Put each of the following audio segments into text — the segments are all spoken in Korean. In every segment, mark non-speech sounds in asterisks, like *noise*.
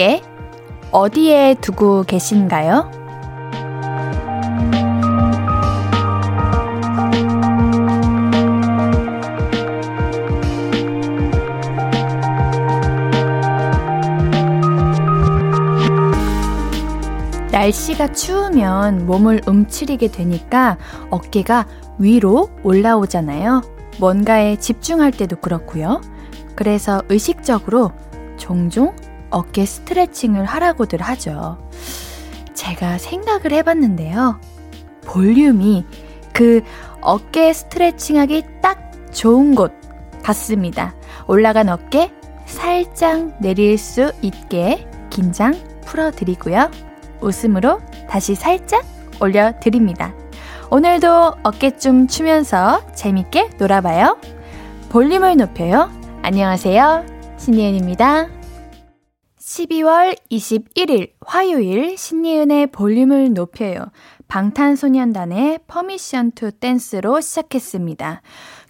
어깨 어디에 두고 계신가요? 날씨가 추우면 몸을 움츠리게 되니까 어깨가 위로 올라오잖아요. 뭔가에 집중할 때도 그렇고요. 그래서 의식적으로 종종 어깨 스트레칭을 하라고들 하죠. 제가 생각을 해봤는데요. 볼륨이 그 어깨 스트레칭하기 딱 좋은 곳 같습니다. 올라간 어깨 살짝 내릴 수 있게 긴장 풀어드리고요. 웃음으로 다시 살짝 올려드립니다. 오늘도 어깨 좀 추면서 재밌게 놀아봐요. 볼륨을 높여요. 안녕하세요. 신예은입니다. 12월 21일 화요일 신예은의 볼륨을 높여요. 방탄소년단의 Permission to Dance로 시작했습니다.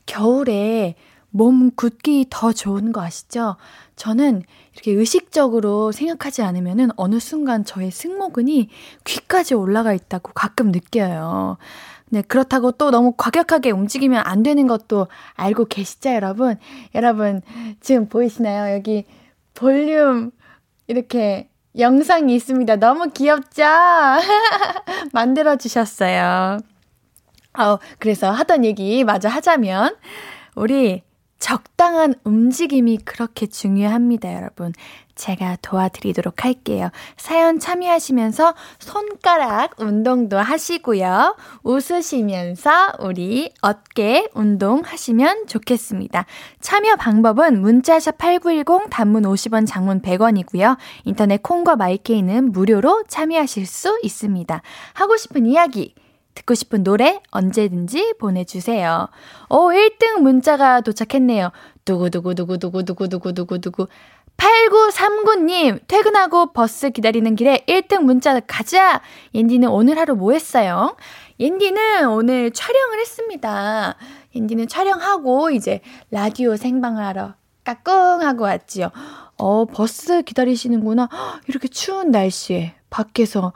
겨울에 몸 굳기 더 좋은 거 아시죠? 저는 이렇게 의식적으로 생각하지 않으면은 어느 순간 저의 승모근이 귀까지 올라가 있다고 가끔 느껴요. 네, 그렇다고 또 너무 과격하게 움직이면 안 되는 것도 알고 계시죠, 여러분? 여러분, 지금 보이시나요? 여기 볼륨 이렇게 영상이 있습니다. 너무 귀엽죠? *laughs* 만들어 주셨어요. 어, 그래서 하던 얘기 마저 하자면, 우리 적당한 움직임이 그렇게 중요합니다, 여러분. 제가 도와드리도록 할게요. 사연 참여하시면서 손가락 운동도 하시고요. 웃으시면서 우리 어깨 운동 하시면 좋겠습니다. 참여 방법은 문자샵 8910 단문 50원 장문 100원이고요. 인터넷 콩과 마이케이는 무료로 참여하실 수 있습니다. 하고 싶은 이야기 듣고 싶은 노래 언제든지 보내주세요. 어, 오, 1등 문자가 도착했네요. 두구두구두구두구두구두구두구. 8939님, 퇴근하고 버스 기다리는 길에 1등 문자 가자! 옌디는 오늘 하루 뭐 했어요? 옌디는 오늘 촬영을 했습니다. 옌디는 촬영하고 이제 라디오 생방하러 까꿍 하고 왔지요. 어, 버스 기다리시는구나. 이렇게 추운 날씨에 밖에서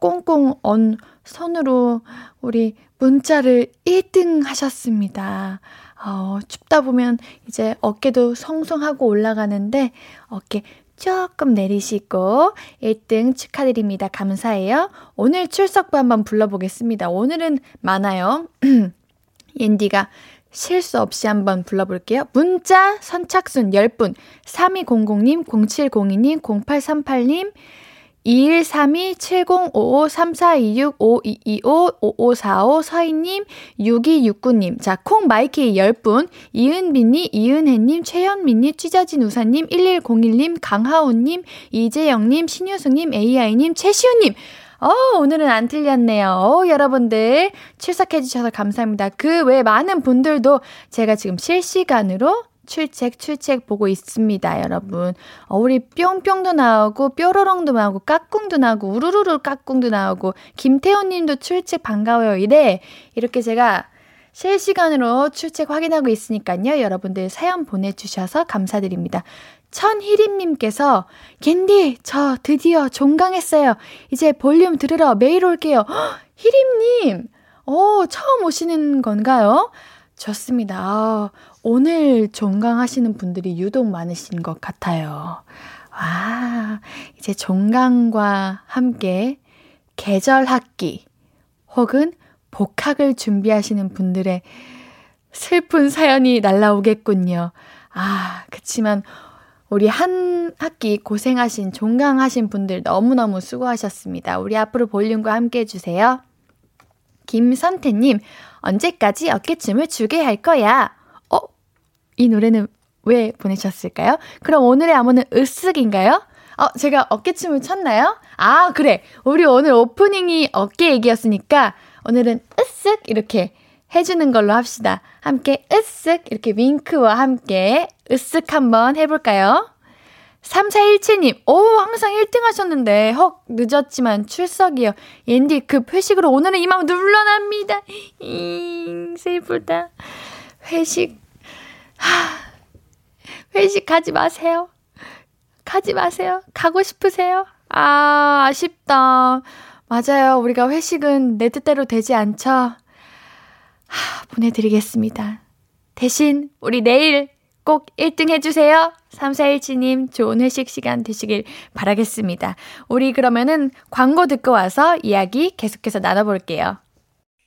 꽁꽁 언 손으로 우리 문자를 1등 하셨습니다. 어, 춥다 보면 이제 어깨도 송송하고 올라가는데 어깨 조금 내리시고 1등 축하드립니다. 감사해요. 오늘 출석부 한번 불러보겠습니다. 오늘은 많아요. *clears throat* 옌디가 실수 없이 한번 불러볼게요. 문자 선착순 10분 3200님, 0702님, 0838님, 2132-7055-3426-5225-5545 서희님, 6269님. 자, 콩 마이케이 10분. 이은빈님, 이은혜님, 최현민님, 찢어진 우사님, 1101님, 강하온님, 이재영님, 신유승님, AI님, 최시우님. 어, 오늘은 안 틀렸네요. 어, 여러분들 출석해주셔서 감사합니다. 그 외 많은 분들도 제가 지금 실시간으로 출첵 출첵 보고 있습니다, 여러분. 어, 우리 뿅뿅도 나오고 뾰로롱도 나오고 까꿍도 나오고 우르르르 까꿍도 나오고 김태훈 님도 출첵 반가워요. 이래 이렇게 제가 실시간으로 출첵 확인하고 있으니까요. 여러분들 사연 보내주셔서 감사드립니다. 천희림님께서, 겐디, 저 드디어 종강했어요. 이제 볼륨 들으러 매일 올게요. 희림님, 오, 처음 오시는 건가요? 좋습니다. 아, 오늘 종강하시는 분들이 유독 많으신 것 같아요. 와, 이제 종강과 함께 계절 학기 혹은 복학을 준비하시는 분들의 슬픈 사연이 날라오겠군요. 아, 그치만 우리 한 학기 고생하신, 종강하신 분들 너무너무 수고하셨습니다. 우리 앞으로 볼륨과 함께 해주세요. 김선태님, 언제까지 어깨춤을 추게 할 거야? 이 노래는 왜 보내셨을까요? 그럼 오늘의 암호는 으쓱인가요? 어, 제가 어깨춤을 췄나요? 아, 그래. 우리 오늘 오프닝이 어깨 얘기였으니까 오늘은 으쓱 이렇게 해주는 걸로 합시다. 함께 으쓱 이렇게 윙크와 함께 으쓱 한번 해볼까요? 3417님, 오, 항상 1등 하셨는데, 헉, 늦었지만 출석이요. 옌디 급 회식으로 오늘은 이만 물러납니다. 잉, 슬프다. 회식 하, 회식 가지 마세요. 가지 마세요. 가고 싶으세요? 아, 아쉽다. 맞아요. 우리가 회식은 내 뜻대로 되지 않죠? 하, 보내드리겠습니다. 대신 우리 내일 꼭 1등 해주세요. 3417님 좋은 회식 시간 되시길 바라겠습니다. 우리 그러면은 광고 듣고 와서 이야기 계속해서 나눠볼게요.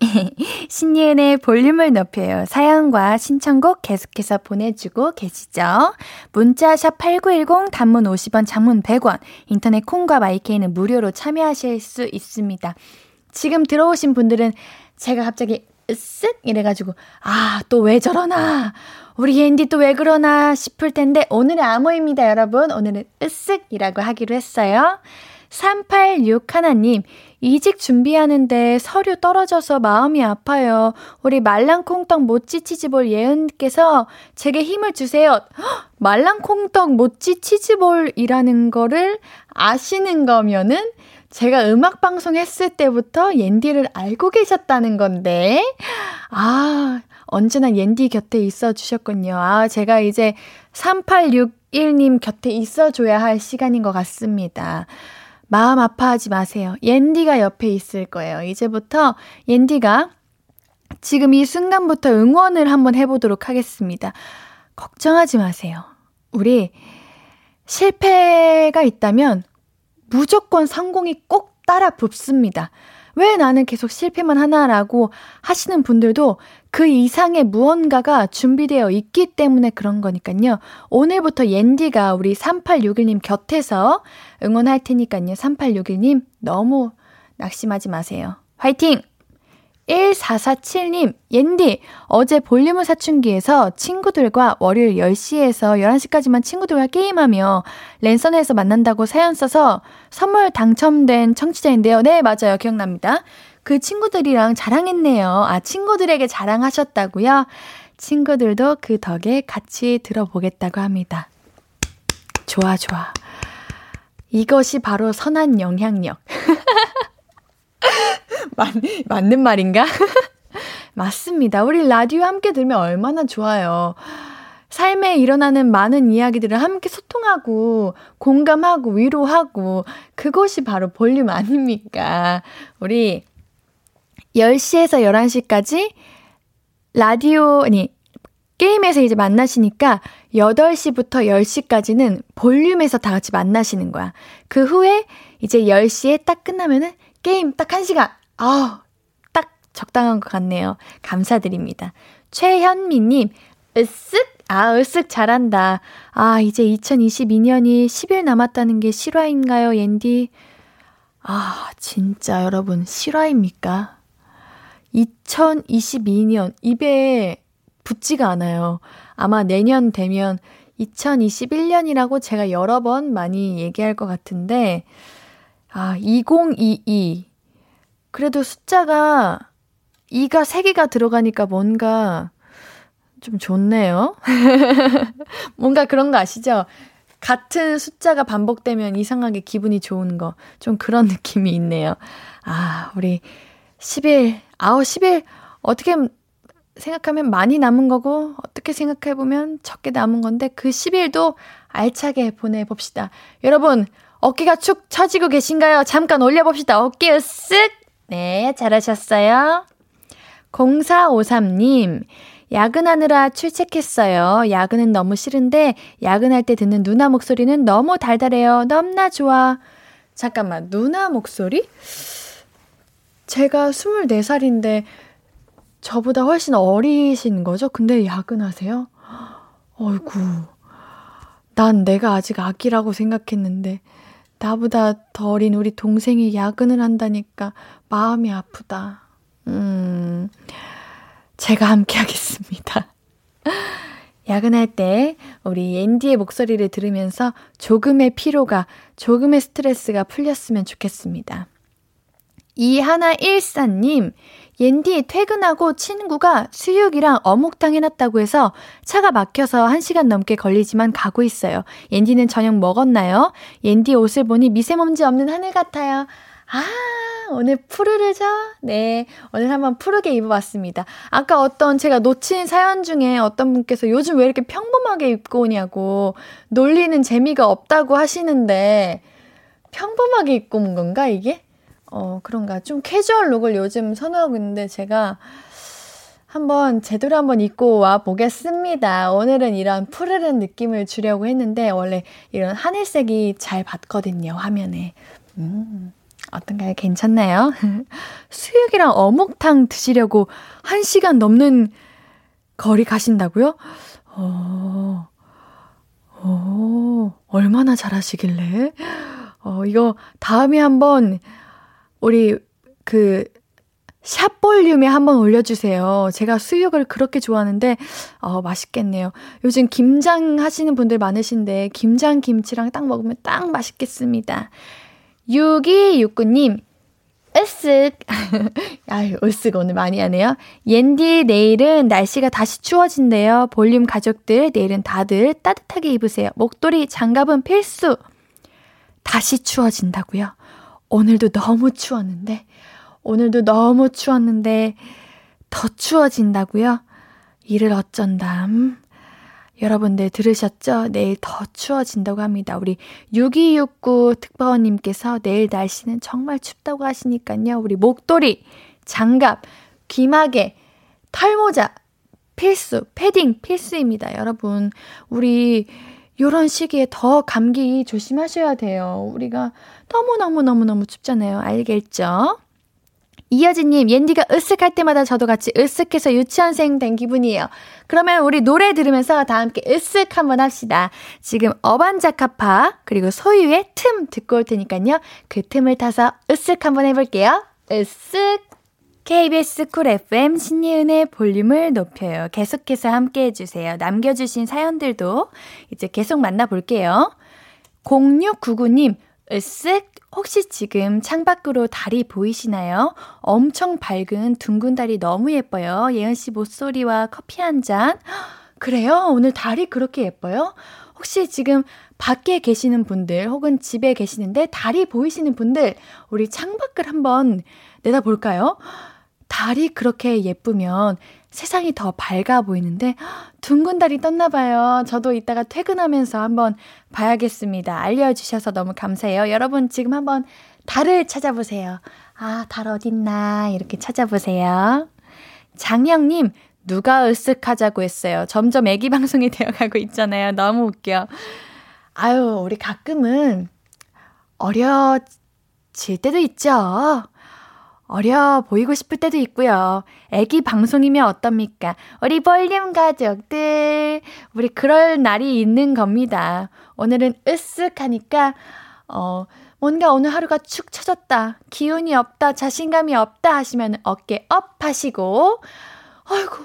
*laughs* 신예은의 볼륨을 높여요. 사연과 신청곡 계속해서 보내주고 계시죠? 문자샵 8910 단문 50원, 장문 100원, 인터넷 콩과 마이케이는 무료로 참여하실 수 있습니다. 지금 들어오신 분들은 제가 갑자기 으쓱 이래가지고 아 또 왜 저러나 우리 앤디 또 왜 그러나 싶을 텐데 오늘의 암호입니다 여러분 오늘은 으쓱이라고 하기로 했어요 386 하나님, 이직 준비하는데 서류 떨어져서 마음이 아파요. 우리 말랑콩떡 모찌 치즈볼 예은께서 제게 힘을 주세요. 말랑콩떡 모찌 치즈볼이라는 거를 아시는 거면은 제가 음악 방송 했을 때부터 옌디를 알고 계셨다는 건데, 아, 언제나 옌디 곁에 있어 주셨군요. 아, 제가 이제 3861님 곁에 있어 줘야 할 시간인 것 같습니다. 마음 아파하지 마세요. 옌디가 옆에 있을 거예요. 이제부터 옌디가 지금 이 순간부터 응원을 한번 해보도록 하겠습니다. 걱정하지 마세요. 우리 실패가 있다면 무조건 성공이 꼭 따라 붙습니다. 왜 나는 계속 실패만 하나라고 하시는 분들도 그 이상의 무언가가 준비되어 있기 때문에 그런 거니까요. 오늘부터 옌디가 우리 3861님 곁에서 응원할 테니까요. 3861님 너무 낙심하지 마세요. 화이팅! 1447님, 옌디, 어제 볼륨을 사춘기에서 친구들과 월요일 10시에서 11시까지만 친구들과 게임하며 랜선에서 만난다고 사연 써서 선물 당첨된 청취자인데요. 네, 맞아요. 기억납니다. 그 친구들이랑 자랑했네요. 아, 친구들에게 자랑하셨다고요? 친구들도 그 덕에 같이 들어보겠다고 합니다. 좋아, 좋아. 이것이 바로 선한 영향력. *laughs* 맞, 맞는 말인가? *laughs* 맞습니다. 우리 라디오 함께 들으면 얼마나 좋아요. 삶에 일어나는 많은 이야기들을 함께 소통하고, 공감하고, 위로하고, 그것이 바로 볼륨 아닙니까? 우리 10시에서 11시까지 라디오, 아니, 게임에서 이제 만나시니까 8시부터 10시까지는 볼륨에서 다 같이 만나시는 거야. 그 후에 이제 10시에 딱 끝나면은 게임 딱 1시간. 아, 딱 적당한 것 같네요. 감사드립니다. 최현미님, 으쓱? 아, 으쓱 잘한다. 아, 이제 2022년이 10일 남았다는 게 실화인가요, 옌디? 아, 진짜 여러분, 실화입니까? 2022년, 입에 붙지가 않아요. 아마 내년 되면 2021년이라고 제가 여러 번 많이 얘기할 것 같은데, 아, 2022. 그래도 숫자가 2가 3개가 들어가니까 뭔가 좀 좋네요. *laughs* 뭔가 그런 거 아시죠? 같은 숫자가 반복되면 이상하게 기분이 좋은 거. 좀 그런 *laughs* 느낌이 있네요. 아, 우리 10일, 아우, 10일, 어떻게 생각하면 많이 남은 거고, 어떻게 생각해보면 적게 남은 건데, 그 10일도 알차게 보내봅시다. 여러분, 어깨가 축 처지고 계신가요? 잠깐 올려봅시다. 어깨 으쓱! 네, 잘하셨어요. 0453님, 야근하느라 출첵했어요. 야근은 너무 싫은데, 야근할 때 듣는 누나 목소리는 너무 달달해요. 너무나 좋아. 잠깐만, 누나 목소리? 제가 24살인데, 저보다 훨씬 어리신 거죠? 근데 야근하세요? 어이구. 난 내가 아직 아기라고 생각했는데, 나보다 더 어린 우리 동생이 야근을 한다니까 마음이 아프다. 음, 제가 함께 하겠습니다. 야근할 때 우리 앤디의 목소리를 들으면서 조금의 피로가, 조금의 스트레스가 풀렸으면 좋겠습니다. 이하나일사님, 옌디 퇴근하고 친구가 수육이랑 어묵탕 해놨다고 해서 차가 막혀서 1시간 넘게 걸리지만 가고 있어요. 옌디는 저녁 먹었나요? 옌디 옷을 보니 미세먼지 없는 하늘 같아요. 아, 오늘 푸르르죠? 네. 오늘 한번 푸르게 입어봤습니다. 아까 어떤 제가 놓친 사연 중에 어떤 분께서 요즘 왜 이렇게 평범하게 입고 오냐고 놀리는 재미가 없다고 하시는데 평범하게 입고 온 건가, 이게? 어, 그런가. 좀 캐주얼 룩을 요즘 선호하고 있는데 제가 한번 제대로 한번 입고 와 보겠습니다. 오늘은 이런 푸르른 느낌을 주려고 했는데 원래 이런 하늘색이 잘 받거든요, 화면에. 음. 어떤가요? 괜찮나요? *laughs* 수육이랑 어묵탕 드시려고 1시간 넘는 거리 가신다고요? 어, 어, 얼마나 잘하시길래? 어, 이거 다음에 한번 우리 그 샵볼륨에 한번 올려주세요. 제가 수육을 그렇게 좋아하는데, 어, 맛있겠네요. 요즘 김장 하시는 분들 많으신데, 김장 김치랑 딱 먹으면 딱 맛있겠습니다. 6269님, 으쓱. *laughs* 아유, 으쓱 오늘 많이 하네요. 옌디, 내일은 날씨가 다시 추워진대요. 볼륨 가족들, 내일은 다들 따뜻하게 입으세요. 목도리, 장갑은 필수. 다시 추워진다고요? 오늘도 너무 추웠는데, 오늘도 너무 추웠는데, 더 추워진다고요? 이를 어쩐담. 여러분들 들으셨죠? 내일 더 추워진다고 합니다. 우리 6269 특파원님께서 내일 날씨는 정말 춥다고 하시니까요. 우리 목도리, 장갑, 귀마개, 털모자, 필수, 패딩 필수입니다. 여러분, 우리 요런 시기에 더 감기 조심하셔야 돼요. 우리가 너무너무너무너무 춥잖아요. 알겠죠? 이여진님, 옌디가 으쓱할 때마다 저도 같이 으쓱해서 유치원생 된 기분이에요. 그러면 우리 노래 들으면서 다 함께 으쓱 한번 합시다. 지금 어반자카파, 그리고 소유의 틈 듣고 올 테니까요. 그 틈을 타서 으쓱 한번 해볼게요. 으쓱. KBS Cool FM 신예은의 볼륨을 높여요. 계속해서 함께 해주세요. 남겨주신 사연들도 이제 계속 만나볼게요. 0699님, 으쓱 혹시 지금 창밖으로 달이 보이시나요? 엄청 밝은 둥근 달이 너무 예뻐요. 예은 씨 목소리와 커피 한 잔. *gasps* 그래요? 오늘 달이 그렇게 예뻐요? 혹시 지금 밖에 계시는 분들 혹은 집에 계시는데 달이 보이시는 분들 우리 창밖을 한번 내다볼까요? 달이 그렇게 예쁘면 세상이 더 밝아 보이는데 둥근 달이 떴나 봐요. 저도 이따가 퇴근하면서 한번 봐야겠습니다. 알려주셔서 너무 감사해요. 여러분 지금 한번 달을 찾아보세요. 아, 달 어딨나 이렇게 찾아보세요. 장영님 누가 으쓱하자고 했어요. 점점 애기 방송이 *laughs* 되어가고 있잖아요. 너무 웃겨. 아유, 우리 가끔은 어려질 때도 있죠. 어려 보이고 싶을 때도 있고요. 애기 방송이면 어떻습니까? 우리 볼륨 가족들, 우리 그럴 날이 있는 겁니다. 오늘은 으쓱하니까, 어, 뭔가 오늘 하루가 축 처졌다, 기운이 없다, 자신감이 없다 하시면 어깨 up 하시고, 아이고,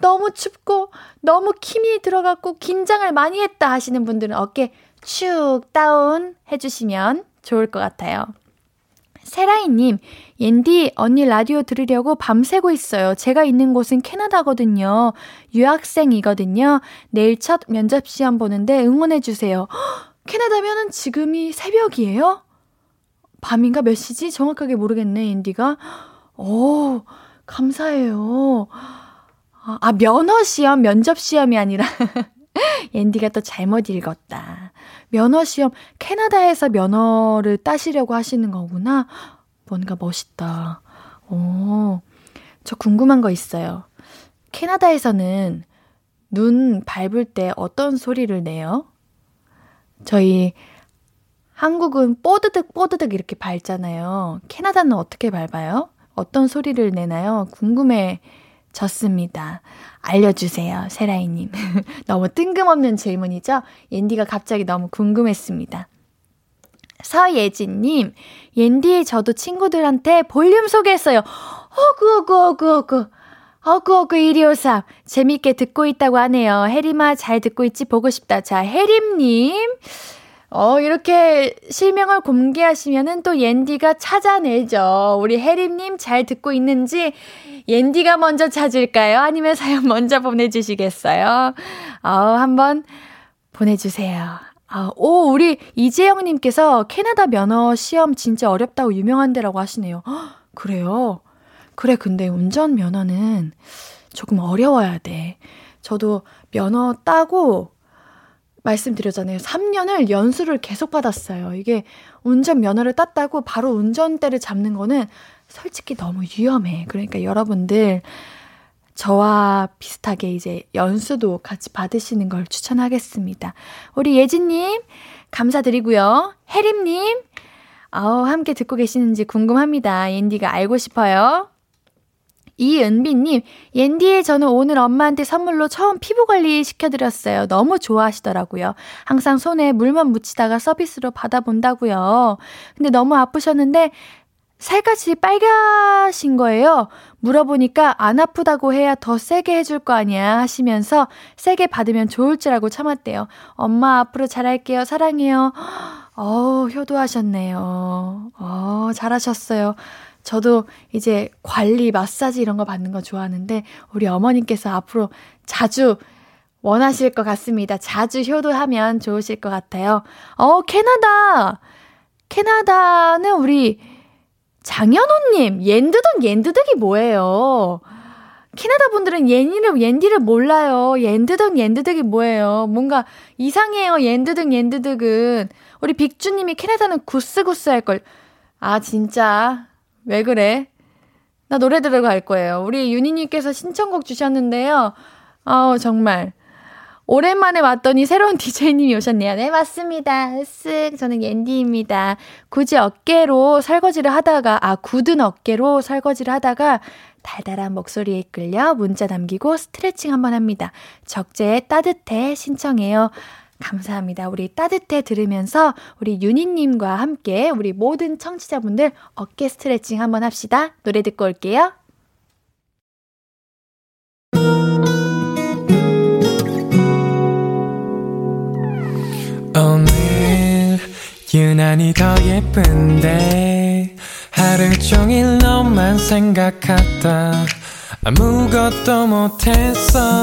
너무 춥고, 너무 힘이 들어갔고, 긴장을 많이 했다 하시는 분들은 어깨 축 다운 해주시면 좋을 것 같아요. 세라이님, 옌디, 언니 라디오 들으려고 밤새고 있어요. 제가 있는 곳은 캐나다거든요. 유학생이거든요. 내일 첫 면접 시험 보는데 응원해주세요. *gasps* 캐나다면은 지금이 새벽이에요? 밤인가 몇 시지? 정확하게 모르겠네, 옌디가. 오, 감사해요. 아, 아 면허 시험, 면접 시험이 아니라. *laughs* 옌디가 또 잘못 읽었다. 면허 시험, 캐나다에서 면허를 따시려고 하시는 거구나. 뭔가 멋있다. 오, 저 궁금한 거 있어요. 캐나다에서는 눈 밟을 때 어떤 소리를 내요? 저희 한국은 뽀드득 뽀드득 이렇게 밟잖아요. 캐나다는 어떻게 밟아요? 어떤 소리를 내나요? 궁금해 졌습니다. 알려주세요, 세라이님. *laughs* 너무 뜬금없는 질문이죠? 옌디가 갑자기 너무 궁금했습니다. 서예진님, 옌디 저도 친구들한테 볼륨 소개했어요. 어구, 어구, 1253. 재밌게 듣고 있다고 하네요. 혜림아, 잘 듣고 있지? 보고 싶다. 자, 혜림님. 어, 이렇게 실명을 공개하시면은 또 옌디가 찾아내죠. 우리 혜림님 잘 듣고 있는지 옌디가 먼저 찾을까요? 아니면 사연 먼저 보내주시겠어요? 어, 한번 보내주세요. 아, 오, 우리 이재영님께서 캐나다 면허 시험 진짜 어렵다고 유명한 데라고 하시네요. 헉, 그래요? 그래, 근데 운전 면허는 조금 어려워야 돼. 저도 면허 따고 말씀드렸잖아요. 3년을 연수를 계속 받았어요. 이게 운전 면허를 땄다고 바로 운전대를 잡는 거는 솔직히 너무 위험해. 그러니까 여러분들 저와 비슷하게 이제 연수도 같이 받으시는 걸 추천하겠습니다. 우리 예진님, 감사드리고요. 혜림님, 아우, 함께 듣고 계시는지 궁금합니다. 옌디가 알고 싶어요. 이은비님, 옌디에 저는 오늘 엄마한테 선물로 처음 피부 관리 시켜드렸어요. 너무 좋아하시더라고요. 항상 손에 물만 묻히다가 서비스로 받아본다고요. 근데 너무 아프셨는데 살갗이 빨가신 거예요. 물어보니까 안 아프다고 해야 더 세게 해줄 거 아니야 하시면서 세게 받으면 좋을 줄 알고 참았대요. 엄마 앞으로 잘할게요. 사랑해요. 어 효도하셨네요. 어, 잘하셨어요. 저도 이제 관리, 마사지 이런 거 받는 거 좋아하는데 우리 어머님께서 앞으로 자주 원하실 것 같습니다. 자주 효도하면 좋으실 것 같아요. 어, 캐나다! 캐나다는 우리 장현호님, 옌드덕 옌드덕이 뭐예요? 캐나다 분들은 옌디를, 옌디를 몰라요. 옌드덕 옌드덕이 뭐예요? 뭔가 이상해요. 옌드덕 옌드덕은. 우리 빅주님이 캐나다는 구스구스 할걸. 아, 진짜. 왜 그래? 나 노래 들으러 갈 거예요. 우리 윤희님께서 신청곡 주셨는데요. 아우, 정말. 오랜만에 왔더니 새로운 *laughs* 디제이님이 오셨네요. 네, 맞습니다. 쓱. 저는 옌디입니다. 굳이 어깨로 설거지를 하다가, 아, 굳은 어깨로 설거지를 하다가 달달한 목소리에 끌려 문자 남기고 스트레칭 한번 합니다. 적재 따뜻해 신청해요. 감사합니다. 우리 따뜻해 들으면서 우리 윤희님과 함께 우리 모든 청취자분들 어깨 스트레칭 한번 합시다. 노래 듣고 올게요. 오늘 유난히 더 예쁜데 하루 종일 너만 생각하다 아무것도 못했어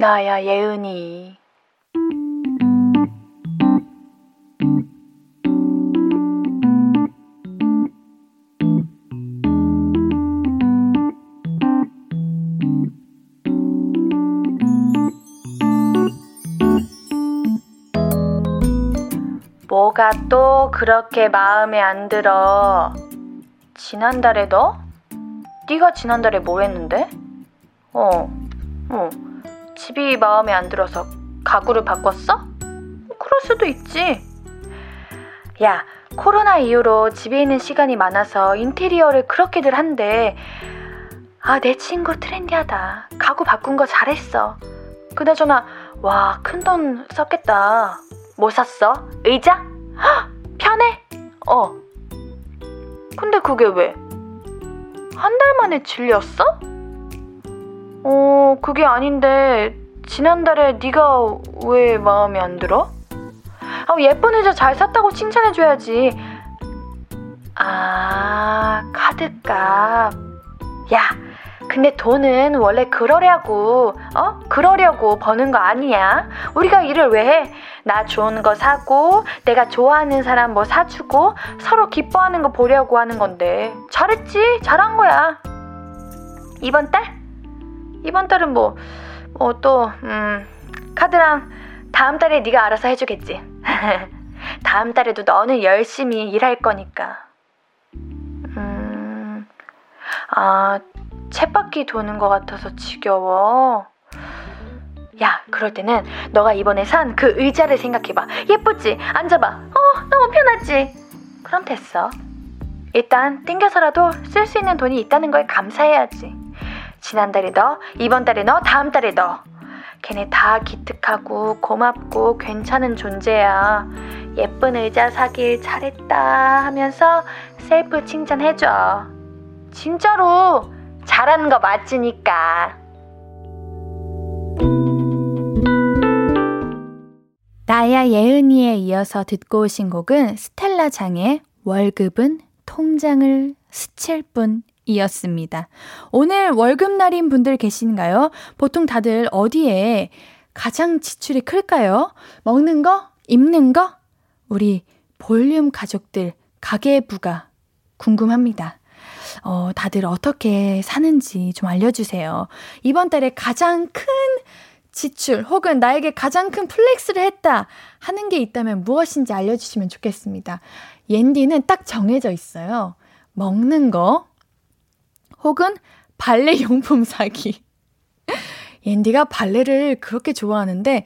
나야 예은이 뭐가 또 그렇게 마음에 안 들어? 지난달에 너? 네가 지난달에 뭐 했는데? 어, 어, 집이 마음에 안 들어서 가구를 바꿨어? 그럴 수도 있지. 야, 코로나 이후로 집에 있는 시간이 많아서 인테리어를 그렇게들 한대. 아, 내 친구 트렌디하다. 가구 바꾼 거 잘했어. 그나저나, 와, 큰 돈 썼겠다. 뭐 샀어? 의자? 헉, 편해? 어. 근데 그게 왜? 한 달 만에 질렸어? 어, 그게 아닌데 지난달에 네가 왜 마음에 안 들어? 아, 예쁜 의자 잘 샀다고 칭찬해 줘야지. 아, 카드값. 야, 근데 돈은 원래 그러려고, 어? 그러려고 버는 거 아니야. 우리가 일을 왜 해? 나 좋은 거 사고, 내가 좋아하는 사람 뭐 사주고, 서로 기뻐하는 거 보려고 하는 건데. 잘했지? 잘한 거야. 이번 달? 이번 달은 뭐, 뭐 또, 음, 카드랑 다음 달에 네가 알아서 해주겠지. *laughs* 다음 달에도 너는 열심히 일할 거니까. 아, 쳇바퀴 도는 것 같아서 지겨워. 야, 그럴 때는 너가 이번에 산 그 의자를 생각해봐. 예쁘지? 앉아봐. 어, 너무 편하지? 그럼 됐어. 일단 땡겨서라도 쓸 수 있는 돈이 있다는 걸 감사해야지. 지난달에 너, 이번 달에 너, 다음 달에 너. 걔네 다 기특하고 고맙고 괜찮은 존재야. 예쁜 의자 사길 잘했다 하면서 셀프 칭찬해줘. 진짜로 잘하는 거 맞으니까. 나야 예은이에 이어서 듣고 오신 곡은 스텔라 장의 월급은 통장을 스칠 뿐 이었습니다. 오늘 월급날인 분들 계신가요? 보통 다들 어디에 가장 지출이 클까요? 먹는 거? 입는 거? 우리 볼륨 가족들, 가계부가 궁금합니다. 어, 다들 어떻게 사는지 좀 알려주세요. 이번 달에 가장 큰 지출 혹은 나에게 가장 큰 flex를 했다 하는 게 있다면 무엇인지 알려주시면 좋겠습니다. 옌디는 딱 정해져 있어요. 먹는 거, 혹은 발레 용품 사기. *laughs* 옌디가 발레를 그렇게 좋아하는데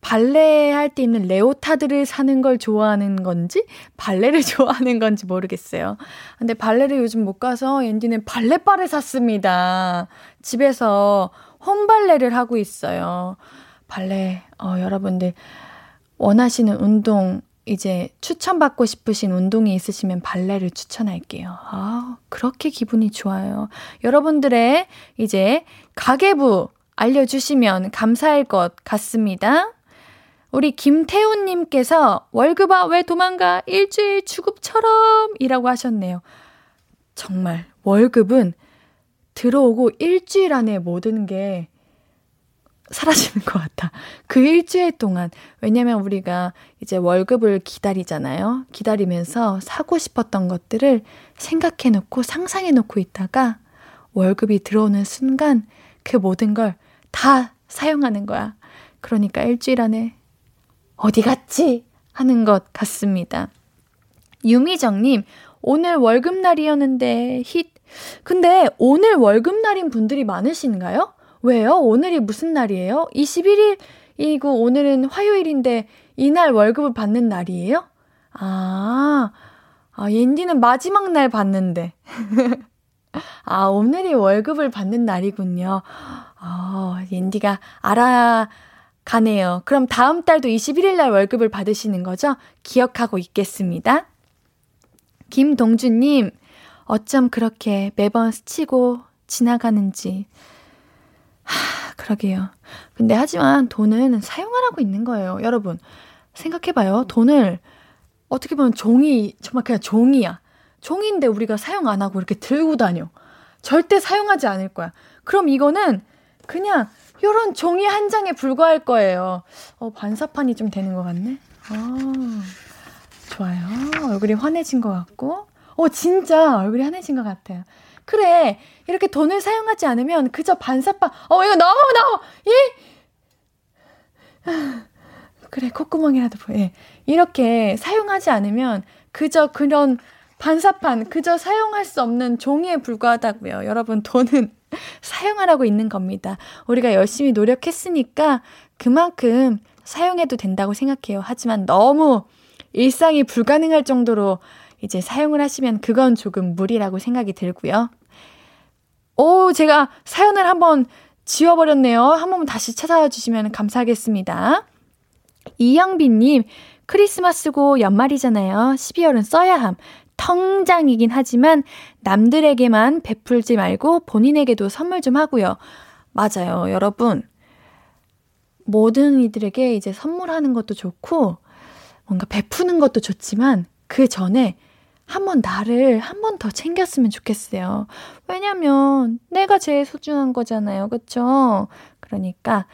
발레 할 때 입는 레오타드를 사는 걸 좋아하는 건지 발레를 *laughs* 좋아하는 건지 모르겠어요. 근데 발레를 요즘 못 가서 옌디는 발레바를 샀습니다. 집에서 홈발레를 하고 있어요. 발레 어 여러분들 원하시는 운동 이제 추천받고 싶으신 운동이 있으시면 발레를 추천할게요. 아, 그렇게 기분이 좋아요. 여러분들의 이제 가계부 알려주시면 감사할 것 같습니다. 우리 김태훈님께서 월급아 왜 도망가 일주일 주급처럼 이라고 하셨네요. 정말 월급은 들어오고 일주일 안에 모든 게 사라지는 것 같아. 그 일주일 동안. 왜냐면 우리가 이제 월급을 기다리잖아요. 기다리면서 사고 싶었던 것들을 생각해 놓고 상상해 놓고 있다가 월급이 들어오는 순간 그 모든 걸 다 사용하는 거야. 그러니까 일주일 안에 어디 갔지? 하는 것 같습니다. 유미정님, 오늘 월급날이었는데 힛. 근데 오늘 월급날인 분들이 많으신가요? 왜요? 오늘이 무슨 날이에요? 21일이고 오늘은 화요일인데 이날 월급을 받는 날이에요? 아, 아, 옌디는 마지막 날 받는데. *laughs* 아, 오늘이 월급을 받는 날이군요. 아, 옌디가 알아가네요. 그럼 다음 달도 21일 날 월급을 받으시는 거죠? 기억하고 있겠습니다. 김동주님, 어쩜 그렇게 매번 스치고 지나가는지 하, 그러게요. 근데 하지만 돈은 사용하라고 있는 거예요. 여러분, 생각해봐요. 돈을 어떻게 보면 종이, 정말 그냥 종이야. 종인데 우리가 사용 안 하고 이렇게 들고 다녀. 절대 사용하지 않을 거야. 그럼 이거는 그냥 요런 종이 한 장에 불과할 거예요. 어, 반사판이 좀 되는 것 같네. 어, 좋아요. 얼굴이 환해진 것 같고. 어, 진짜 얼굴이 환해진 것 같아요. 그래. 이렇게 돈을 사용하지 않으면 그저 반사판, 어, 이거 너무, 너무, 예? 그래, 콧구멍이라도 보여. 예. 이렇게 사용하지 않으면 그저 그런 반사판, 그저 사용할 수 없는 종이에 불과하다고요. 여러분, 돈은 *laughs* 사용하라고 있는 겁니다. 우리가 열심히 노력했으니까 그만큼 사용해도 된다고 생각해요. 하지만 너무 일상이 불가능할 정도로 이제 사용을 하시면 그건 조금 무리라고 생각이 들고요. 오, 제가 사연을 한번 지워버렸네요. 한 번만 다시 찾아와 주시면 감사하겠습니다. 이영빈님, 크리스마스고 연말이잖아요. 12월은 써야 함. 텅장이긴 하지만 남들에게만 베풀지 말고 본인에게도 선물 좀 하고요. 맞아요. 여러분. 모든 이들에게 이제 선물하는 것도 좋고, 뭔가 베푸는 것도 좋지만, 그 전에 한번 나를 한 번 더 챙겼으면 좋겠어요. 왜냐면 내가 제일 소중한 거잖아요. 그쵸? 그러니까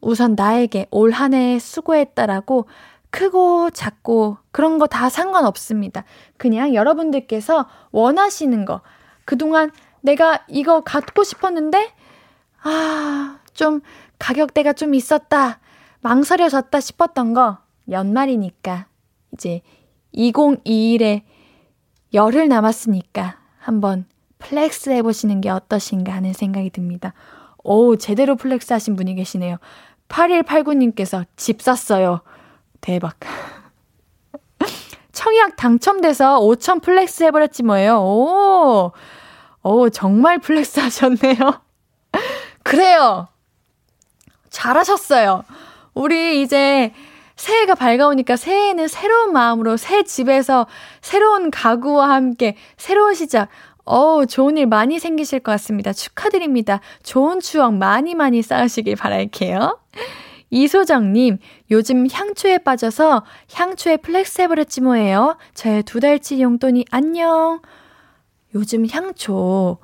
우선 나에게 올 한 해 수고했다라고 크고 작고 그런 거 다 상관없습니다. 그냥 여러분들께서 원하시는 거. 그동안 내가 이거 갖고 싶었는데, 아, 좀 가격대가 좀 있었다. 망설여졌다 싶었던 거. 연말이니까. 이제 2021에 열흘 남았으니까 한번 flex 해보시는 게 어떠신가 하는 생각이 듭니다. 오, 제대로 flex 하신 분이 계시네요. 8189님께서 집 샀어요. 대박. *laughs* 청약 당첨돼서 5천 flex 해버렸지 뭐예요. 오, 오, 정말 flex 하셨네요. *laughs* 그래요. 잘하셨어요. 우리 이제 새해가 밝아오니까 새해에는 새로운 마음으로 새 집에서 새로운 가구와 함께 새로운 시작. 어우, 좋은 일 많이 생기실 것 같습니다. 축하드립니다. 좋은 추억 많이 많이 쌓으시길 바랄게요. 이소정님, 요즘 향초에 빠져서 향초에 flex 해버렸지 뭐예요. 저의 두 달치 용돈이 안녕. 요즘 향초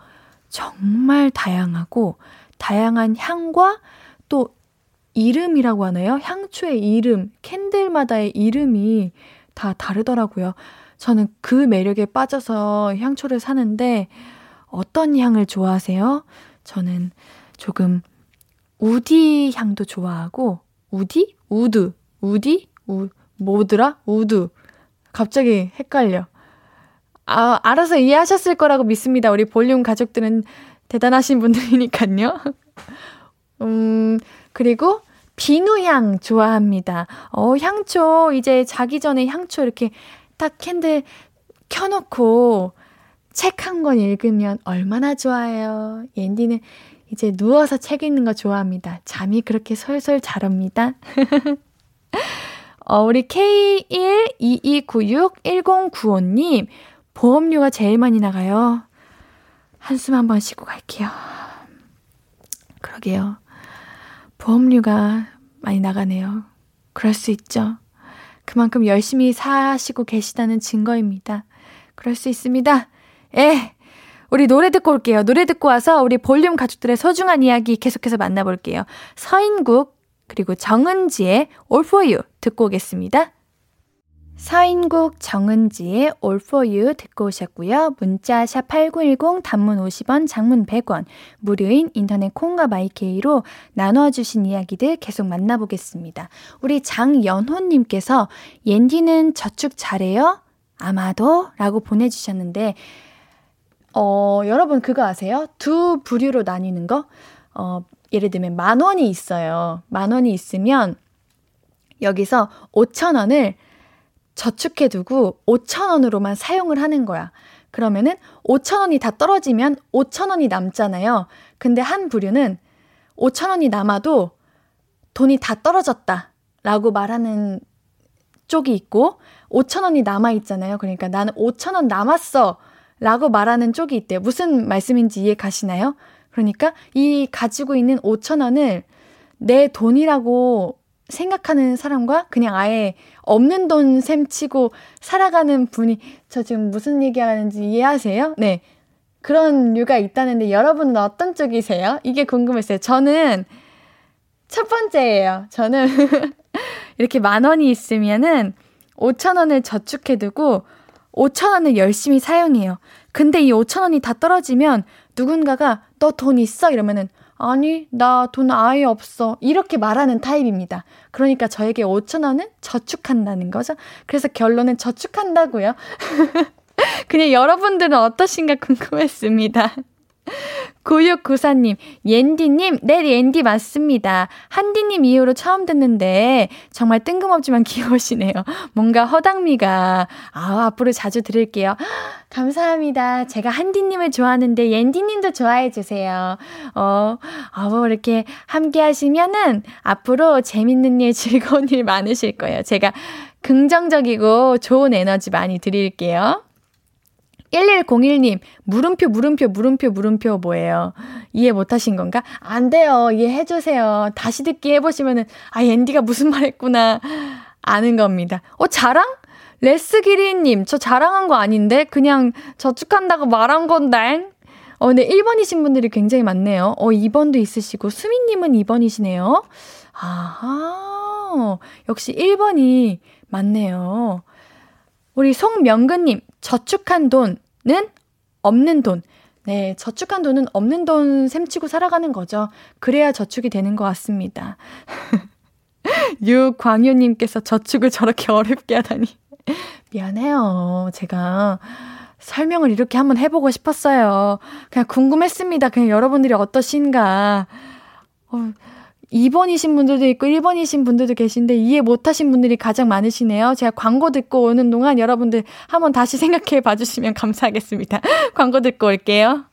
정말 다양하고, 다양한 향과 또 이름이라고 하나요? 향초의 이름, candle마다의 이름이 다 다르더라고요. 저는 그 매력에 빠져서 향초를 사는데 어떤 향을 좋아하세요? 저는 조금 woody 향도 좋아하고 woody? wood. woody? 우 뭐더라? wood. 갑자기 헷갈려. 아, 알아서 이해하셨을 거라고 믿습니다. 우리 볼륨 가족들은 대단하신 분들이니까요. 음, 그리고 비누향 좋아합니다. 어, 향초, 이제 자기 전에 향초 이렇게 딱 캔들 켜놓고 책 한 권 읽으면 얼마나 좋아요. 옌디는 이제 누워서 책 읽는 거 좋아합니다. 잠이 그렇게 솔솔 잘 옵니다. *laughs* 어, 우리 K122961095님, 보험료가 제일 많이 나가요. 한숨 한번 쉬고 갈게요. 그러게요. 보험료가 많이 나가네요. 그럴 수 있죠. 그만큼 열심히 사시고 계시다는 증거입니다. 그럴 수 있습니다. 예. 우리 노래 듣고 올게요. 노래 듣고 와서 우리 볼륨 가족들의 소중한 이야기 계속해서 만나볼게요. 서인국, 그리고 정은지의 All For You 듣고 오겠습니다. 서인국 정은지의 All For You 듣고 오셨고요. 문자 샵 8910 단문 50원, 장문 100원, 무료인 인터넷 콩과 마이케이로 나눠주신 이야기들 계속 만나보겠습니다. 우리 장연호님께서 옌디는 저축 잘해요? 아마도? 라고 보내주셨는데 어, 여러분 그거 아세요? 두 부류로 나뉘는 거? 어, 예를 들면 만 원이 있어요. 만 원이 있으면 여기서 5천 원을 저축해두고 5천 원으로만 사용을 하는 거야. 그러면은 5천 원이 다 떨어지면 5천 원이 남잖아요. 근데 한 부류는 5천 원이 남아도 돈이 다 떨어졌다. 라고 말하는 쪽이 있고 5천 원이 남아 있잖아요. 그러니까 나는 5천 원 남았어. 라고 말하는 쪽이 있대요. 무슨 말씀인지 이해 가시나요? 그러니까 이 가지고 있는 5천 원을 내 돈이라고 생각하는 사람과 그냥 아예 없는 돈 셈 치고 살아가는 분이 저 지금 무슨 얘기하는지 이해하세요? 네. 그런 류가 있다는데 여러분은 어떤 쪽이세요? 이게 궁금했어요. 저는 첫 번째예요. 저는 *laughs* 이렇게 만 원이 있으면은 5천 원을 저축해두고 5천 원을 열심히 사용해요. 근데 이 5천 원이 다 떨어지면 누군가가 너 돈 있어? 이러면은 아니, 나 돈 아예 없어. 이렇게 말하는 타입입니다. 그러니까 저에게 5천원은 저축한다는 거죠. 그래서 결론은 저축한다고요. *laughs* 그냥 여러분들은 어떠신가 궁금했습니다. 9694님, 옌디님, 네, 옌디 맞습니다. 한디님 이후로 처음 듣는데, 정말 뜬금없지만 *laughs* 귀여우시네요. 뭔가 허당미가, 아, 앞으로 자주 들을게요. *gasps* 감사합니다. 제가 한디님을 좋아하는데, 옌디님도 좋아해주세요. 어, 어, 뭐 이렇게 함께 하시면은, 앞으로 재밌는 일, *laughs* 즐거운 일 많으실 거예요. 제가 긍정적이고 좋은 에너지 많이 드릴게요. 1101님, 물음표, 물음표, 물음표, 물음표 뭐예요? 이해 못 하신 건가? 안 돼요. 이해해주세요. 다시 듣기 해보시면은, 아, 앤디가 무슨 말 했구나. 아는 겁니다. 어, 자랑? 레스기리님, 저 자랑한 거 아닌데? 그냥 저축한다고 말한 건데? 어, 근데 1번이신 분들이 굉장히 많네요. 어, 2번도 있으시고, 수민님은 2번이시네요. 아하, 역시 1번이 맞네요. 우리 송명근님, 저축한 돈은 없는 돈. 네, 저축한 돈은 없는 돈 셈치고 살아가는 거죠. 그래야 저축이 되는 것 같습니다. *laughs* 유광유님께서 저축을 저렇게 어렵게 하다니. 미안해요. 제가 설명을 이렇게 한번 해보고 싶었어요. 그냥 궁금했습니다. 그냥 여러분들이 어떠신가. 어, 2번이신 분들도 있고 1번이신 분들도 계신데 이해 못하신 분들이 가장 많으시네요. 제가 광고 듣고 오는 동안 여러분들 한번 다시 *laughs* 생각해 봐주시면 감사하겠습니다. *laughs* 광고 듣고 올게요.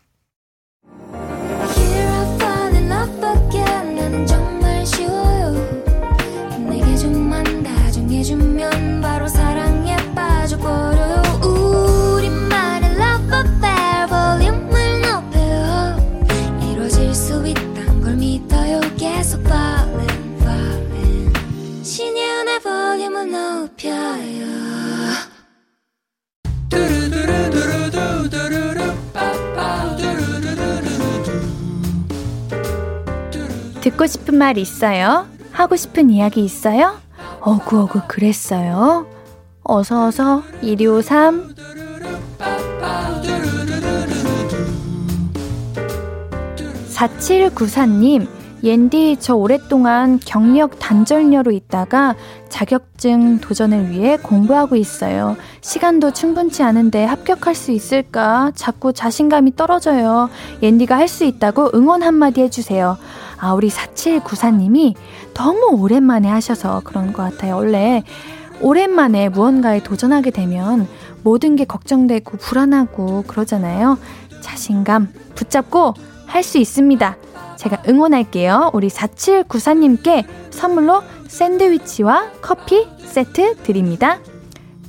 듣고 싶은 말 있어요? 하고 싶은 이야기 있어요? 어구어구 그랬어요? 어서어서 1253 4794님 옌디, 저 오랫동안 경력 단절녀로 있다가 자격증 도전을 위해 공부하고 있어요. 시간도 충분치 않은데 합격할 수 있을까? 자꾸 자신감이 떨어져요. 옌디가 할 수 있다고 응원 한마디 해주세요. 아, 우리 4794님이 너무 오랜만에 하셔서 그런 것 같아요. 원래 오랜만에 무언가에 도전하게 되면 모든 게 걱정되고 불안하고 그러잖아요. 자신감 붙잡고 할 수 있습니다. 제가 응원할게요. 우리 4794님께 선물로 샌드위치와 커피 세트 드립니다.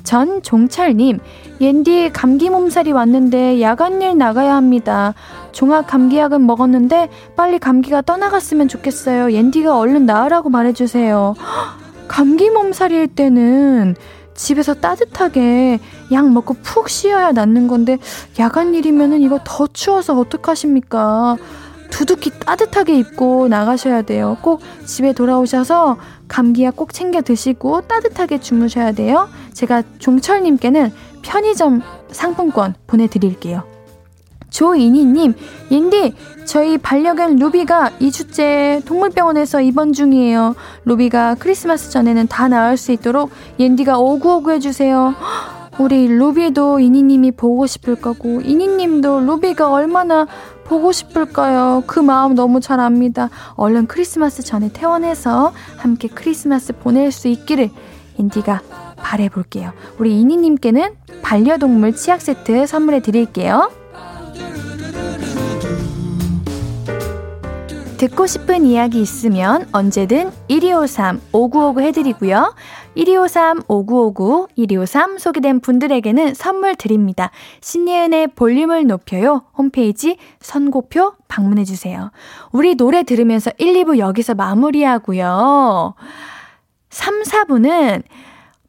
전종철님, 옌디 감기 몸살이 왔는데 야간일 나가야 합니다. 종합 감기약은 먹었는데 빨리 감기가 떠나갔으면 좋겠어요. 옌디가 얼른 나으라고 말해주세요. *gasps* 감기 몸살일 때는 집에서 따뜻하게 약 먹고 푹 쉬어야 낫는 건데 야간 일이면은 이거 더 추워서 어떡하십니까? 두둑히 따뜻하게 입고 나가셔야 돼요. 꼭 집에 돌아오셔서 감기약 꼭 챙겨 드시고 따뜻하게 주무셔야 돼요. 제가 종철님께는 편의점 상품권 보내드릴게요. 조이니님, 옌디, 저희 반려견 루비가 2주째 동물병원에서 입원 중이에요. 루비가 크리스마스 전에는 다 나을 수 있도록 옌디가 오구오구 해주세요. 우리 루비도 이니님이 보고 싶을 거고, 이니님도 루비가 얼마나 보고 싶을까요? 그 마음 너무 잘 압니다. 얼른 크리스마스 전에 퇴원해서 함께 크리스마스 보낼 수 있기를 인디가 바래볼게요. 우리 이니님께는 반려동물 치약 세트 선물해 드릴게요. 듣고 싶은 이야기 있으면 언제든 1253 5959 해드리고요. 1253 5959 1253 소개된 분들에게는 선물 드립니다. 신예은의 볼륨을 높여요. 홈페이지 선고표 방문해주세요. 우리 노래 들으면서 1, 2부 여기서 마무리하고요. 3, 4부는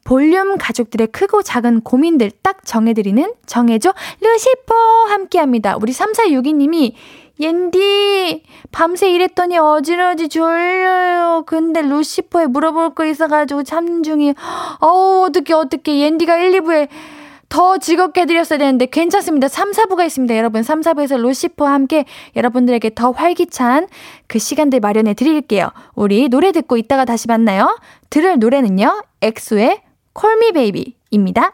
볼륨 가족들의 크고 작은 고민들 딱 정해드리는 정해줘 루시퍼 함께 합니다. 우리 3462님이 옌디, 밤새 일했더니 어지러지 졸려요. 근데 루시퍼에 물어볼 거 있어가지고 참는 중이, 어우, 어떡해, 어떡해. 옌디가 1, 2부에 더 즐겁게 해드렸어야 되는데 괜찮습니다. 3, 4부가 있습니다. 여러분 3, 4부에서 루시퍼와 함께 여러분들에게 더 활기찬 그 시간들 마련해 드릴게요. 우리 노래 듣고 있다가 다시 만나요. 들을 노래는요. 엑소의 콜미 베이비입니다.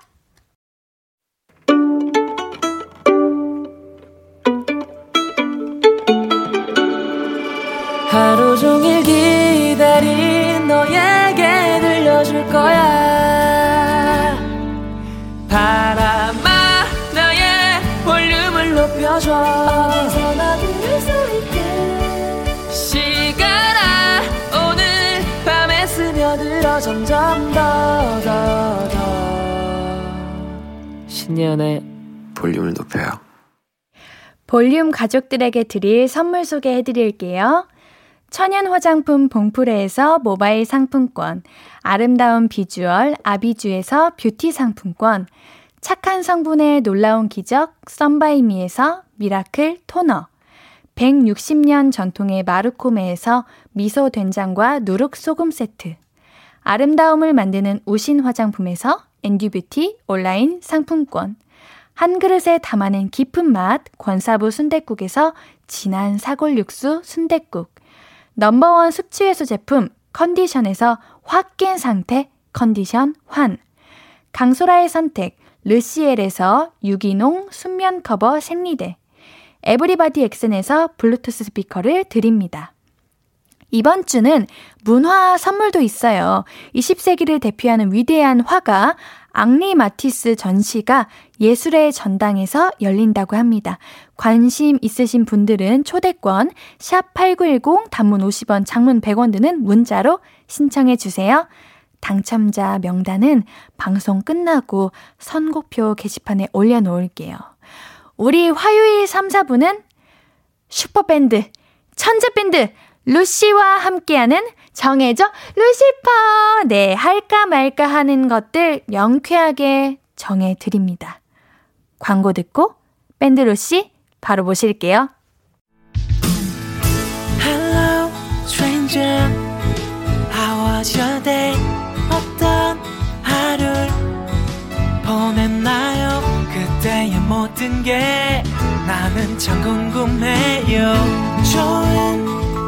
하루 종일 기다린 너에게 들려줄 거야 바람아 나의 볼륨을 높여줘 어디서나 들을 수 있게 시간아 오늘 밤에 스며들어 점점 더 더 더 신예은의 볼륨을 높여요. 볼륨 가족들에게 드릴 선물 소개해 드릴게요. 천연 화장품 봉프레에서 모바일 상품권, 아름다운 비주얼 아비주에서 뷰티 상품권, 착한 성분의 놀라운 기적 썬바이미에서 미라클 토너, 160년 전통의 마르코메에서 미소 된장과 누룩 소금 세트, 아름다움을 만드는 우신 화장품에서 엔듀뷰티 온라인 상품권, 한 그릇에 담아낸 깊은 맛 권사부 순댓국에서 진한 사골 육수 순댓국, 넘버원 숙취해소 제품 컨디션에서 확 깬 상태 컨디션 환 강소라의 선택 르시엘에서 유기농 순면 커버 생리대, 에브리바디 엑센에서 블루투스 스피커를 드립니다. 이번 주는 문화 선물도 있어요. 20세기를 대표하는 위대한 화가 앙리 마티스 전시가 예술의 전당에서 열린다고 합니다. 관심 있으신 분들은 초대권 샵8910 단문 50원 장문 100원 드는 문자로 신청해 주세요. 당첨자 명단은 방송 끝나고 선곡표 게시판에 올려놓을게요. 우리 화요일 3, 4부는 슈퍼밴드, 천재밴드, 루시와 함께하는 정해져 루시퍼! 네, 할까 말까 하는 것들 명쾌하게 정해드립니다. 광고 듣고 밴드 루시 바로 모실게요. Hello, stranger. How was your day? 어떤 하루를 보냈나요? 그때의 모든 게 나는 참 궁금해요. 좋은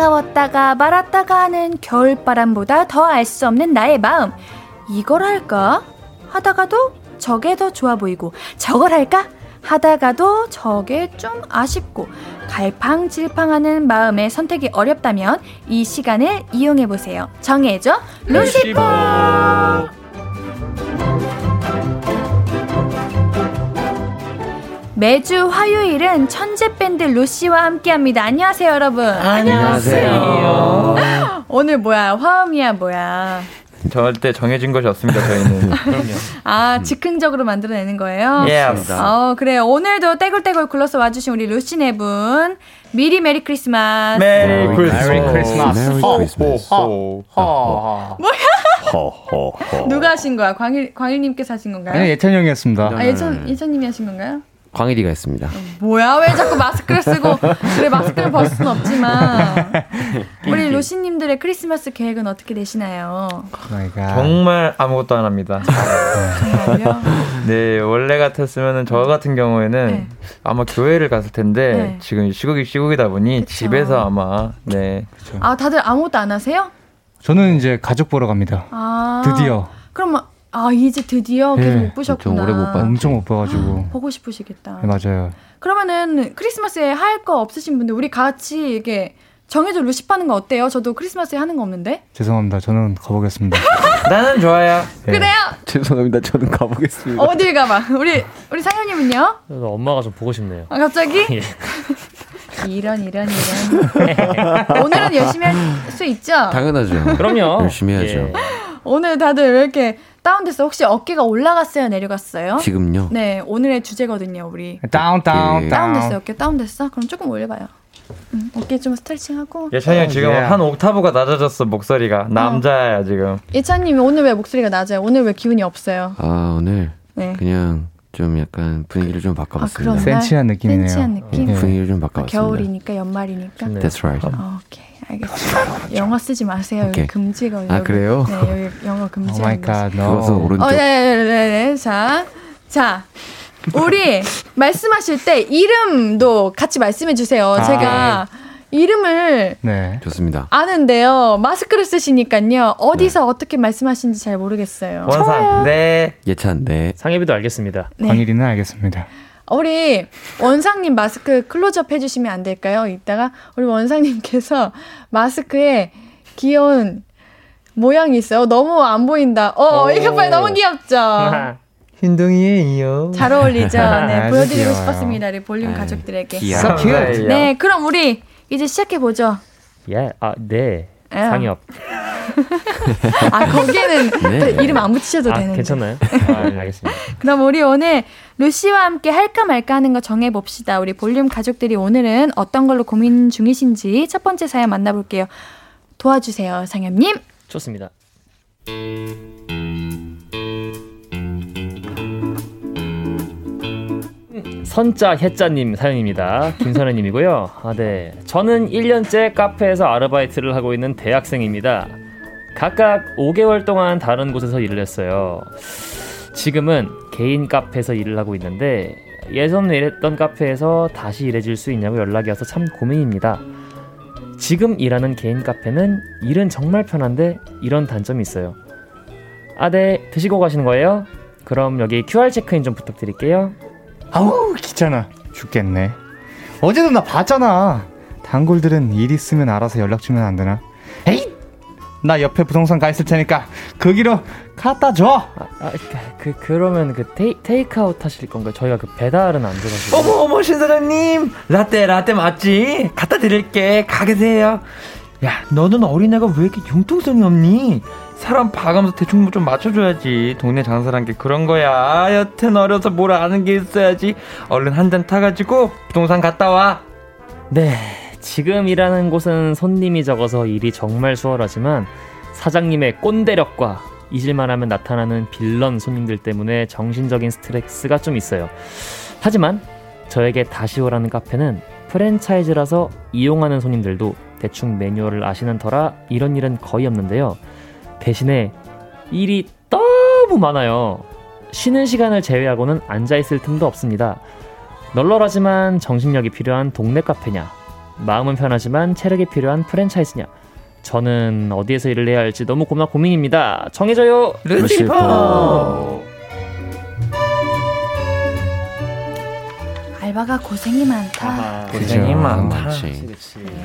차가웠다가 말았다가 하는 겨울바람보다 더 알 수 없는 나의 마음. 이걸 할까? 하다가도 저게 더 좋아 보이고, 저걸 할까? 하다가도 저게 좀 아쉽고, 갈팡질팡하는 마음의 선택이 어렵다면 이 시간을 이용해보세요. 정해줘, 루시퍼! 매주 화요일은 천재 밴드 루시와 함께합니다. 안녕하세요, 여러분. 안녕하세요. *laughs* 오늘 뭐야? 화음이야, 뭐야? 절대 정해진 것이 없습니다, 저희는. *laughs* 아, 즉흥적으로 만들어내는 거예요? Yes. 어, 그래요. 오늘도 떼굴떼굴 굴러서 와주신 우리 루시 네 분. 미리 메리 크리스마스. 메리 크리스마스. 메리 크리스마스. 메리 크리스마스. *laughs* 누가 하신 거야? 광일, 광일님께서 하신 건가요? 아니 예찬 형이었습니다. 아, 예찬, 예찬님이 하신 건가요? 광일이가 했습니다. 뭐야 왜 자꾸 마스크를 쓰고 그래 마스크를 벗을 순 없지만 *laughs* 우리 루시님들의 크리스마스 계획은 어떻게 되시나요? 그러니까 정말 아무것도 안 합니다. *laughs* 정말요? 네, 원래 같았으면 저 같은 경우에는 네. 아마 교회를 갔을 텐데 네. 지금 시국이 시국이다 보니 그쵸. 집에서 아마 네. 아 다들 아무것도 안 하세요? 저는 이제 가족 보러 갑니다. 아 드디어 그럼 아 이제 드디어 계속 네, 못 보셨구나. 좀 오래 못 봤- 엄청 못 봐가지고 보고 싶으시겠다. 네, 맞아요. 그러면은 크리스마스에 할 거 없으신 분들 우리 같이 이게 정해져 루시 파는 거 어때요? 저도 크리스마스에 하는 거 없는데. 죄송합니다. 저는 가보겠습니다. *laughs* 나는 좋아요. 네. 그래요? 죄송합니다. 저는 가보겠습니다. 어딜 가봐. 우리 우리 상현님은요? 엄마가 좀 보고 싶네요. 아, 갑자기? *laughs* 예. 이런 이런 이런. 오늘은 열심히 할 수 있죠? 당연하죠. 그럼요. 열심히 해야죠. 예. 오늘 다들 왜 이렇게 다운됐어? 혹시 어깨가 올라갔어요? 내려갔어요? 지금요? 네, 오늘의 주제거든요, 우리. 다운 다운 오케이. 다운됐어요. 다운. 어깨 다운됐어? 그럼 조금 올려봐요. 음, 어깨 좀 스트레칭하고. 예찬이 형 지금 예. 한 옥타브가 낮아졌어 목소리가 남자야 지금. 예찬님이 오늘 왜 목소리가 낮아요? 오늘 왜 기운이 없어요? 아 오늘 네. 그냥 좀 약간 분위기를 좀 아, 바꿔봤습니다. 그런 센치한 느낌이네요. 센치한 느낌? 예. 분위기를 좀 아, 바꿔봤습니다. 겨울이니까 연말이니까. 좋네요. That's right. 어, 오케이, 알겠습니다. 영어 쓰지 마세요. 여기 오케이. 금지거든요. 아, 그래요? 네, 여기 영어 오 금지하는 My. God. 그것은 오른쪽. 어, 네, 네, 네, 네. 자, 자, 우리 말씀하실 때 이름도 같이 말씀해 주세요. 아. 제가 이름을 네. 좋습니다. 아는데요. 마스크를 쓰시니까요. 어디서 어떻게 말씀하시는지 잘 모르겠어요. 원상 네. 예찬 네. 상혜비도 알겠습니다. 네. 광일이는 알겠습니다. 우리 원상님 마스크 클로즈업 해주시면 안 될까요? 이따가 우리 원상님께서 마스크에 귀여운 모양이 있어요. 너무 안 보인다. 어, 오. 이거 봐요. 너무 귀엽죠? *laughs* 흰둥이에요. 잘 어울리죠? 네, *laughs* 보여드리고 귀여워요. 싶었습니다. 우리 볼륨 네, 가족들에게. 귀여워. 네, 그럼 우리 이제 시작해 보죠. 예, 아, 네. 예. 상엽. *laughs* 아, 거기에는 *laughs* 네. 또 이름 안 붙이셔도 아, 되는데. 괜찮나요? *laughs* 아, 알겠습니다. 그럼 우리 오늘 루시와 함께 할까 말까 하는 거 정해 봅시다. 우리 볼륨 가족들이 오늘은 어떤 걸로 고민 중이신지 첫 번째 사연 만나볼게요. 도와주세요, 상엽님. 좋습니다. 선자 해자님 사연입니다. 김선혜님이고요. 아, 네. 저는 1년째 카페에서 아르바이트를 하고 있는 대학생입니다. 각각 5개월 동안 다른 곳에서 일을 했어요. 지금은 개인 카페에서 일을 하고 있는데 예전에 일했던 카페에서 다시 일해줄 수 있냐고 연락이 와서 참 고민입니다. 지금 일하는 개인 카페는 일은 정말 편한데 이런 단점이 있어요. 아, 네. 드시고 가시는 거예요? 그럼 여기 QR 체크인 좀 부탁드릴게요. 아우 귀찮아 죽겠네. 어제도 나 봤잖아. 단골들은 일 있으면 알아서 연락 주면 안 되나? 에이, 나 옆에 부동산 가 있을 테니까 거기로 갖다 줘. 아, 아, 그, 그 그러면 그 테이, 테이크아웃 하실 건가요? 저희가 그 배달은 안 돼가지고. 어머 어머 신 사장님 라떼 라떼 맞지? 갖다 드릴게 가 계세요. 야 너는 어린애가 왜 이렇게 융통성이 없니? 사람 봐가면서 대충 뭐좀 맞춰줘야지. 동네 장사란 게 그런 거야. 여튼 어려서 뭘 아는 게 있어야지. 얼른 한 잔 타가지고 부동산 갔다 와. 네, 지금 일하는 곳은 손님이 적어서 일이 정말 수월하지만 사장님의 꼰대력과 잊을만 하면 나타나는 빌런 손님들 때문에 정신적인 스트레스가 좀 있어요. 하지만 저에게 다시 오라는 카페는 프랜차이즈라서 이용하는 손님들도 대충 매뉴얼을 아시는 터라 이런 일은 거의 없는데요. 대신에 일이 너무 많아요. 쉬는 시간을 제외하고는 앉아있을 틈도 없습니다. 널널하지만 정신력이 필요한 동네 카페냐, 마음은 편하지만 체력이 필요한 프랜차이즈냐. 저는 어디에서 일을 해야 할지 너무 고나 고민입니다. 정해져요. 루시퍼. 알바가 고생이 많다. 아하, 고생이. 많다. 그치.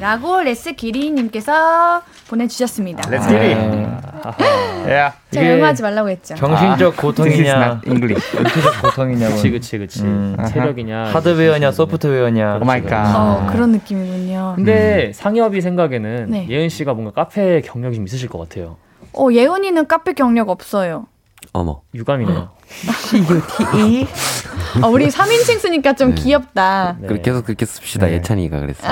라고 레스 기리님께서 보내주셨습니다. Get it. 아 하. 야 제가 이게 영어하지 말라고 했죠. 정신적인 고통이냐. 육체적 고통이냐고. 그치 그치 그치. 음. 체력이냐. 하드웨어냐 소프트웨어냐. Oh my God. 어, 그런 느낌이군요. 근데 상엽이 생각에는 네. 예은 씨가 뭔가 카페 경력이 좀 있으실 것 같아요. 어, 예은이는 카페 경력 없어요. 어머. 유감이네요. CUTE 어, 우리 3인칭 쓰니까 좀 네. 귀엽다. 네. 그렇게 계속 그렇게 씁시다. 네. 예찬이가 그랬어.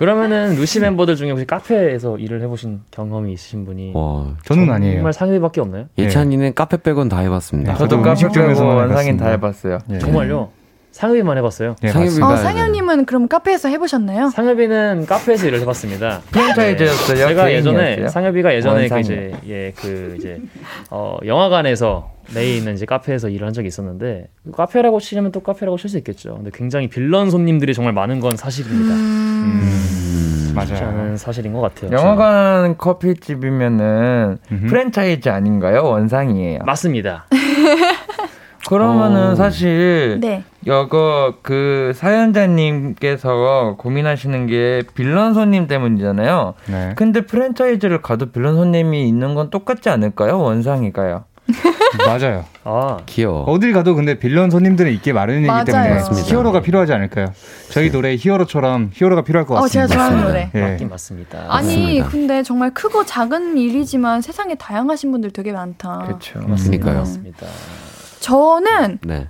그러면은 루시 멤버들 중에 혹시 카페에서 일을 해보신 경험이 있으신 분이 와. 저는 아니에요. 정말 상엽이밖에 없나요? 예찬이는 카페 빼곤 다 해봤습니다. 네. 저도 저도 카페 빼고 원상인 다. 해봤어요. 예. 정말요? 상엽이만 해봤어요. 예, 상엽이-. 어, 그러니까 상현님은 그럼 카페에서 해보셨나요? 상엽이는 카페에서 일을 해봤습니다. *laughs* 프랜차이즈였어요. 제가 예전에? 상엽이가 예전에 그 이제 원상이요. 예그 이제 어 영화관에서 내에 있는 이제 카페에서 일을 한 적이 있었는데 카페라고 치려면 또 카페라고 칠 수 있겠죠. 근데 굉장히 빌런 손님들이 정말 많은 건 사실입니다. 음, 쉽지 맞아요. 사실인 것 같아요. 영화관 커피집이면은 음흠. 프랜차이즈 아닌가요? 원상이에요. 저는. 맞습니다. *laughs* 그러면은 어. 사실 네. 이거 그 사연자님께서 고민하시는 게 빌런 손님 때문이잖아요. 네. 근데 프랜차이즈를 가도 빌런 손님이 있는 건 똑같지 않을까요? 원상이가요. *laughs* 맞아요. 아 귀여워. 어딜 가도 근데 빌런 손님들은 있기 마련이기. 때문에 맞습니다. 히어로가 필요하지 않을까요? 저희 노래 히어로처럼 히어로가 필요할 것 어, 제가 같습니다. 좋아하는 맞습니다. 노래. 예. 맞긴 맞습니다. 아니, 맞습니다. 근데 정말 크고 작은 일이지만 세상에 다양하신 분들 되게 많다. 그렇죠. 그러니까요. 맞습니다. 저는 네.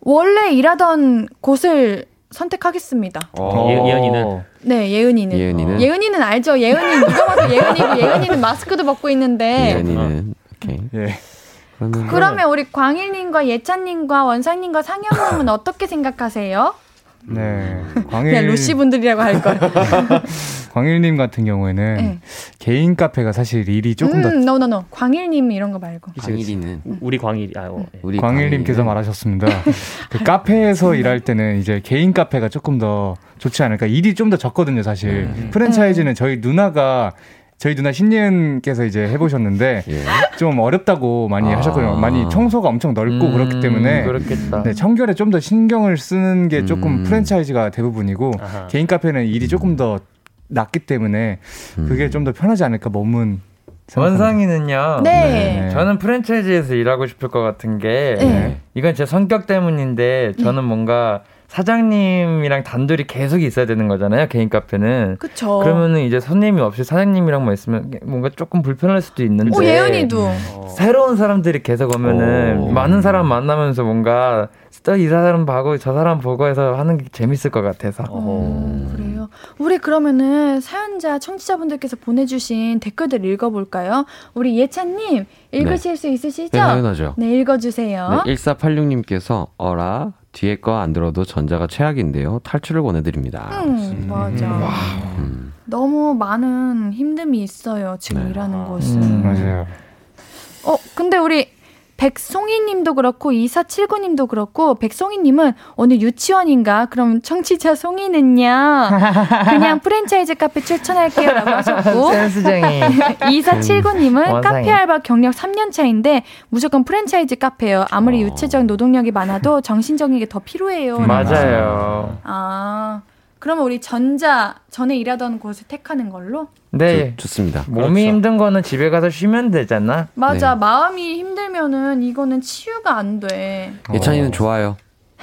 원래 일하던 곳을 선택하겠습니다. 어, 예- 예은이는? 네, 예은이는. 예은이는 예은이는 알죠. 예은이 누가 봐도 예은이고 예은이는 마스크도 벗고 있는데. 예은이는 오케이. 예. 그러면 그러면 우리 광일님과 예찬님과 원상님과 상현님은 어떻게 생각하세요? 네. 그냥 광일 루시 분들이라고 할 걸. *laughs* 광일님 같은 경우에는 네. 개인 카페가 사실 일이 조금 더 음, no, no, no. 광일님 이런 거 말고. 광일이는 우리 광일이 아 어, 예. 우리 광일님께서 말하셨습니다. *laughs* 그 카페에서 일할 때는 이제 개인 카페가 조금 더 좋지 않을까. 일이 좀 더 적거든요, 사실. 음. 프랜차이즈는 저희 누나가 저희 누나 신예은께서 이제 해보셨는데 *laughs* 예. 좀 어렵다고 많이 아. 하셨거든요. 많이 청소가 엄청 넓고 음, 그렇기 때문에 그렇겠다. 네, 청결에 좀 더 신경을 쓰는 게 조금 음. 프랜차이즈가 대부분이고 아하. 개인 카페는 일이 조금 더 낮기 때문에 음. 그게 좀 더 편하지 않을까 몸은. 원상이는요. 네. 네. 저는 프랜차이즈에서 일하고 싶을 것 같은 게 네. 이건 제 성격 때문인데 저는 뭔가 사장님이랑 단둘이 계속 있어야 되는 거잖아요. 개인 카페는. 그쵸. 그러면은 이제 손님이 없이 사장님이랑만 있으면 뭔가 조금 불편할 수도 있는데. 오, 예은이도. 어. 새로운 사람들이 계속 오면은 오. 많은 사람 만나면서 뭔가 또이 사람 봐고 저 사람 보고 해서 하는 게 재밌을 것 같아서. 어, 그래요. 우리 그러면은 사연자 청취자분들께서 보내주신 댓글들 읽어볼까요? 우리 예찬님 읽으실 수 있으시죠? 네, 당연하죠. 네, 읽어주세요. 네, 1486님께서 어라 뒤에 거 안 들어도 전자가 최악인데요. 탈출을 권해드립니다. 음, 맞아. 음. 너무 많은 힘듦이 있어요. 지금 네. 일하는 곳은. 음. 맞아요. 어, 근데 우리 백송이 님도 그렇고 2479 님도 그렇고 백송이 님은 오늘 유치원인가? 그럼 청취자 송이는요. *laughs* 그냥 프랜차이즈 카페 추천할게요라고 하셨고 *laughs* 센스쟁이. 2479 님은 원상이. 카페 알바 경력 3년 차인데 무조건 프랜차이즈 카페요. 아무리 어. 유체적 노동력이 많아도 정신적인 게 더 필요해요. 맞아요. 아. 그러면 우리 전자 전에 일하던 곳을 택하는 걸로? 네. 좋, 습니다 몸이 그렇죠. 힘든 거는 집에 가서 쉬면 되잖아. 맞아. 네. 마음이 힘들면은 이거는 치유가 안 돼. 예찬이는 좋아요.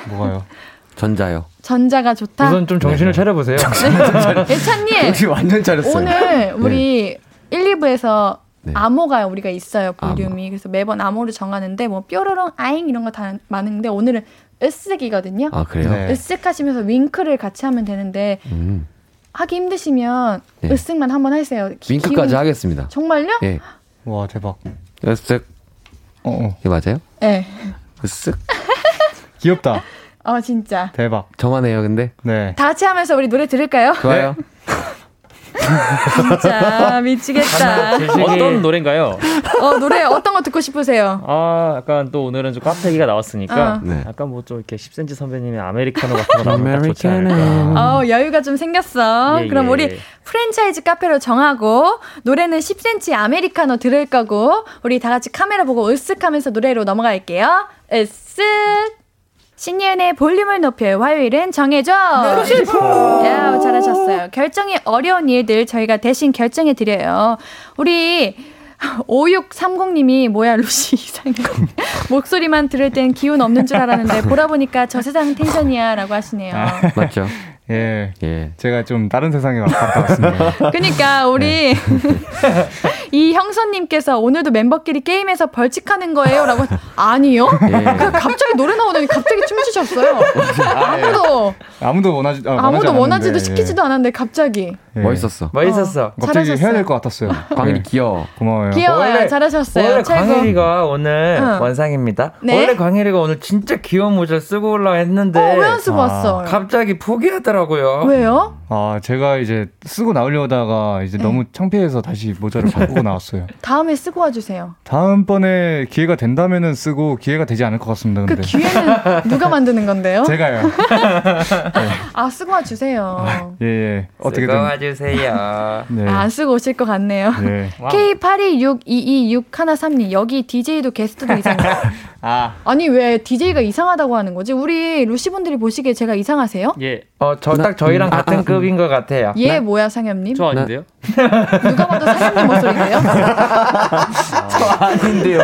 뭐가요? *laughs* 전자요. 전자가 좋다. 우선 좀 정신을 네. 차려보세요. *laughs* 예찬님 완전 잘했어요. 오늘 우리 1, 2부에서 네. 암호가 우리가 있어요 볼륨이 그래서 매번 암호를 정하는데 뭐 뾰로롱 아잉 이런 거 다 많은데 오늘은 으쓱이거든요. 아 그래요? 네. 으쓱 하시면서 윙크를 같이 하면 되는데 음. 하기 힘드시면 네. 으쓱만 한번 하세요. 기- 윙크까지 기운- 하겠습니다. 정말요? 예. 와 대박. 으쓱. 어, 어. 이게 맞아요? 네. 으쓱. *laughs* 귀엽다. 어 진짜. 대박. 저만 해요, 근데. 네. 다 같이 하면서 우리 노래 들을까요? 좋아요. *laughs* 진짜 미치겠다. *laughs* 어떤 노래인가요? 어 노래 어떤 거 듣고 싶으세요? 아, 약간 또 오늘은 좀 카페 얘기가 나왔으니까 어. 네. 약간 뭐 좀 이렇게 10cm 선배님의 아메리카노 같은 거 나오면 딱 좋지 않을까. 어, 여유가 좀 생겼어. 예, 그럼 예. 우리 프랜차이즈 카페로 정하고 노래는 10cm 아메리카노 들을 거고 우리 다 같이 카메라 보고 으쓱하면서 노래로 넘어갈게요. 으쓱. 신예은의 볼륨을 높여요. 화요일은 정해줘. 야, 잘하셨어요. 결정이 어려운 일들 저희가 대신 결정해 드려요. 우리 5630님이 뭐야 루시 *laughs* 이상해 목소리만 들을 땐 기운 없는 줄 알았는데 보라 보니까 저 세상 텐션이야라고 하시네요. 맞죠? 예. 예. 제가 좀 다른 세상에 갔다 왔습니다. *laughs* 그러니까 우리 *laughs* 이 형선님께서 오늘도 멤버끼리 게임에서 벌칙하는 거예요라고 아니요? 예. 그 갑자기 노래 나오더니 갑자기 춤추셨어요. *laughs* 아무도 아무도 원하지 아, 원하지 아 무도 원하지도 않았는데, 시키지도 않았는데 갑자기 예. 멋있었어. 멋있었어. 갑자기 잘하셨어요. 해야 될 것 같았어요. 광일이 예. 귀여워. 고마워요. 귀여워요. 원래- 잘하셨어요. 원래 최고. 광일이가 오늘 응. 원상입니다. 네? 원래 광일이가 오늘 진짜 귀여운 모자를 쓰고 올라 했는데 어, 왜안 쓰고 아, 왔어요? 갑자기 포기하더라고 요. 왜요? 아 제가 이제 쓰고 나오려다가 이제 네. 너무 창피해서 다시 모자를 바꾸고 *laughs* 나왔어요. 다음에 쓰고 와주세요. 다음번에 기회가 된다면은 쓰고 기회가 되지 않을 것 같습니다. 그 근데 기회는 *laughs* 누가 만드는 건데요? 제가요. *laughs* 아 쓰고 와주세요. 예 예. 어떻게든 와주세요. 네. 아, 안 쓰고 오실 것 같네요. 네. K82622613님 여기 DJ도 게스트도 이상해요. 아 아니 왜 DJ가 이상하다고 하는 거지? 우리 루시분들이 보시기에 제가 이상하세요? 예, 어, 저 딱 저희랑 음, 아, 같은 아, 급인 것 같아요. 얘 뭐야 상엽님? 저 아닌데요? 누가 봐도 상엽님 목소리인데요? *laughs* 아닌데요.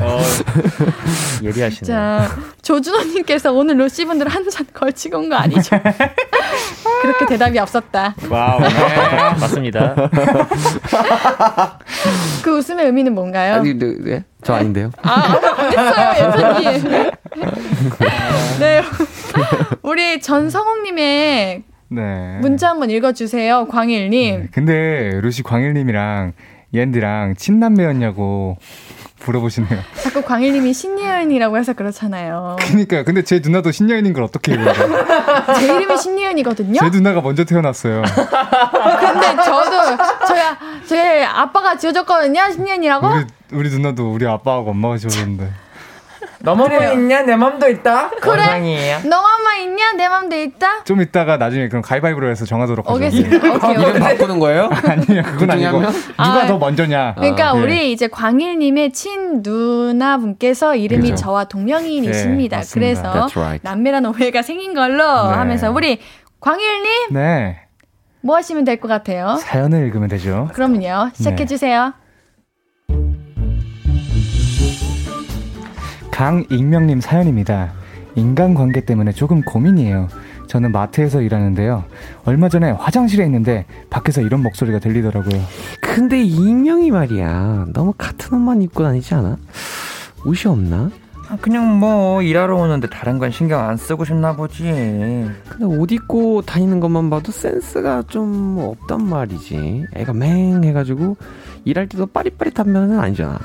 어, 예리하시네. 자 조준호님께서 오늘 루시분들 한 잔 걸치고 온 거 아니죠? *laughs* 그렇게 대답이 없었다. 와우. 맞습니다. 그 웃음의 의미는 뭔가요? 아니, 네, 네. 저 아닌데요? 아, 안 했어요, 예선님. *laughs* 네. *laughs* 우리 전성욱님의 네. 문자 한번 읽어주세요, 광일님. 네. 근데 루시 광일님이랑 옌디랑 친남매였냐고 물어보시네요. 자꾸 광일님이 신예 은이라고 해서 그렇잖아요. 그러니까 근데 제 누나도 신여인인 걸 어떻게 해요? *laughs* 제 이름이 신예은이거든요. 제 누나가 먼저 태어났어요. 근데 저도 저희 저희 아빠가 지어줬거든요, 신예은이라고. 우리 우리 누나도 우리 아빠하고 엄마가 지어줬는데. 너 맘도 있냐? 내 맘도 있다. 그래? 원상이에요. 너 맘마 있냐? 내 맘도 있다. 좀 이따가 나중에 그럼 가위바위보로 해서 정하도록 하죠. 오겠습니다. 오케이, 오케이. 이름 바꾸는 거예요? *laughs* 아니요 그건 아니고 한 명? 누가 아, 더 먼저냐. 그러니까 아, 네. 우리 이제 광일님의 친 누나분께서 이름이 그죠. 저와 동명이인이십니다. 네. 그래서 right. 남매란 오해가 생긴 걸로 네. 하면서 우리 광일님 네 뭐 하시면 될 것 같아요? 사연을 읽으면 되죠. 그럼요. 시작해 네. 주세요. 강익명님 사연입니다. 인간관계 때문에 조금 고민이에요. 저는 마트에서 일하는데요. 얼마 전에 화장실에 있는데 밖에서 이런 목소리가 들리더라고요. 근데 익명이 말이야. 너무 같은 옷만 입고 다니지 않아? 옷이 없나? 아, 그냥 뭐 일하러 오는데 다른 건 신경 안 쓰고 싶나 보지. 근데 옷 입고 다니는 것만 봐도 센스가 좀 없단 말이지. 애가 맹 해가지고 일할 때도 빠릿빠릿한 면은 아니잖아.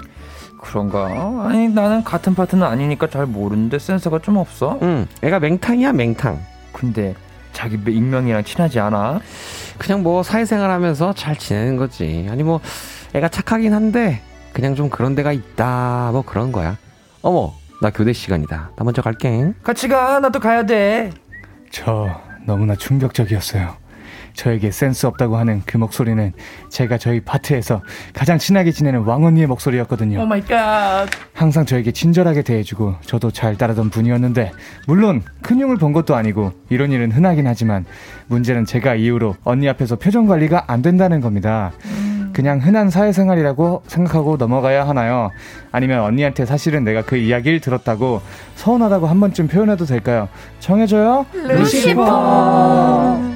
그런가? 아니 나는 같은 파트는 아니니까 잘 모르는데 센스가 좀 없어. 응, 애가 맹탕이야 맹탕. 근데 자기 익명이랑 친하지 않아? 그냥 뭐 사회생활하면서 잘 지내는 거지. 아니 뭐 애가 착하긴 한데 그냥 좀 그런 데가 있다 뭐 그런 거야. 어머, 나 교대 시간이다. 나 먼저 갈게. 같이 가. 나도 가야 돼. 저 너무나 충격적이었어요. 저에게 센스 없다고 하는 그 목소리는 제가 저희 파트에서 가장 친하게 지내는 왕언니의 목소리였거든요. Oh my God. 항상 저에게 친절하게 대해주고 저도 잘 따르던 분이었는데 물론 큰 용을 본 것도 아니고 이런 일은 흔하긴 하지만 문제는 제가 이후로 언니 앞에서 표정 관리가 안 된다는 겁니다. 그냥 흔한 사회생활이라고 생각하고 넘어가야 하나요? 아니면 언니한테 사실은 내가 그 이야기를 들었다고 서운하다고 한 번쯤 표현해도 될까요? 정해줘요. 루시퍼.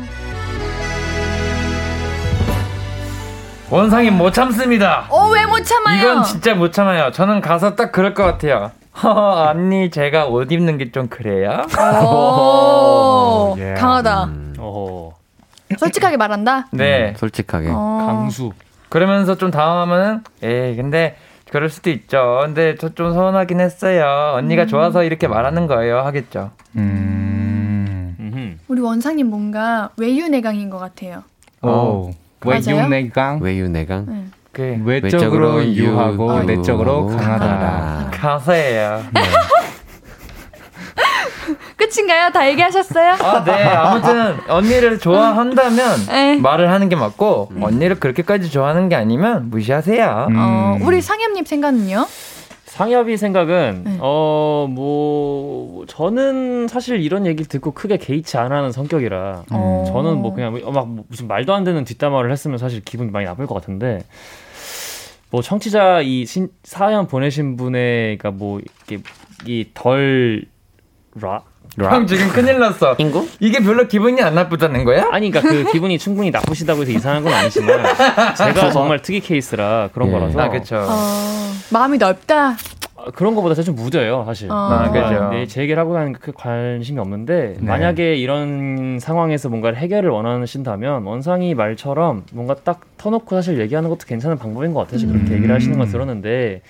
원상이 못 참습니다. 어, 왜 못 참아요? 이건 진짜 못 참아요. 저는 가서 딱 그럴 것 같아요. 허, 언니 제가 옷 입는 게 좀 그래요? 오, 예. 강하다. 음. 솔직하게 말한다. 네. 음, 솔직하게. 어. 강수. 그러면서 좀 당황하면은 에이 근데 그럴 수도 있죠. 근데 저 좀 서운하긴 했어요. 언니가 좋아서 이렇게 말하는 거예요. 하겠죠. 음. 음흠. 우리 원상님 뭔가 외유내강인 것 같아요. 오. 외육내강 외유내강. 네. 그 외적으로 유- 유하고 유- 내적으로 강하다. 가사예요. *laughs* 끝인가요? 다 얘기하셨어요? 아, 네. 아무튼 언니를 좋아한다면 네. 말을 하는 게 맞고 언니를 그렇게까지 좋아하는 게 아니면 무시하세요. 음. 어, 우리 상엽님 생각은요? 상엽이 생각은 네. 어뭐 저는 사실 이런 얘기를 듣고 크게 개의치 안 하는 성격이라 어. 저는 뭐 그냥 뭐- 막 무슨 말도 안 되는 뒷담화를 했으면 사실 기분이 많이 나쁠 것 같은데 뭐 청취자 이 신, 사연 보내신 분의 그러니까 뭐 이게 이덜 라? 형 지금 큰일 났어. 인구? 이게 별로 기분이 안 나쁘다는 거야? 아니 그러니까 그 기분이 충분히 나쁘시다고 해서 이상한 건 아니지만 제가 정말 특이 케이스라 그런 예. 거라서 아, 그쵸. 어, 마음이 넓다. 아, 그런 거보다 사실 좀 무뎌요, 사실. 어. 아, 그죠. 네, 제 얘기를 하고 가는 그 관심이 없는데 네. 만약에 이런 상황에서 뭔가를 해결을 원하신다면 원상이 말처럼 뭔가 딱 터놓고 사실 얘기하는 것도 괜찮은 방법인 것 같아요. 그렇게 음. 얘기를 하시는 건 들었는데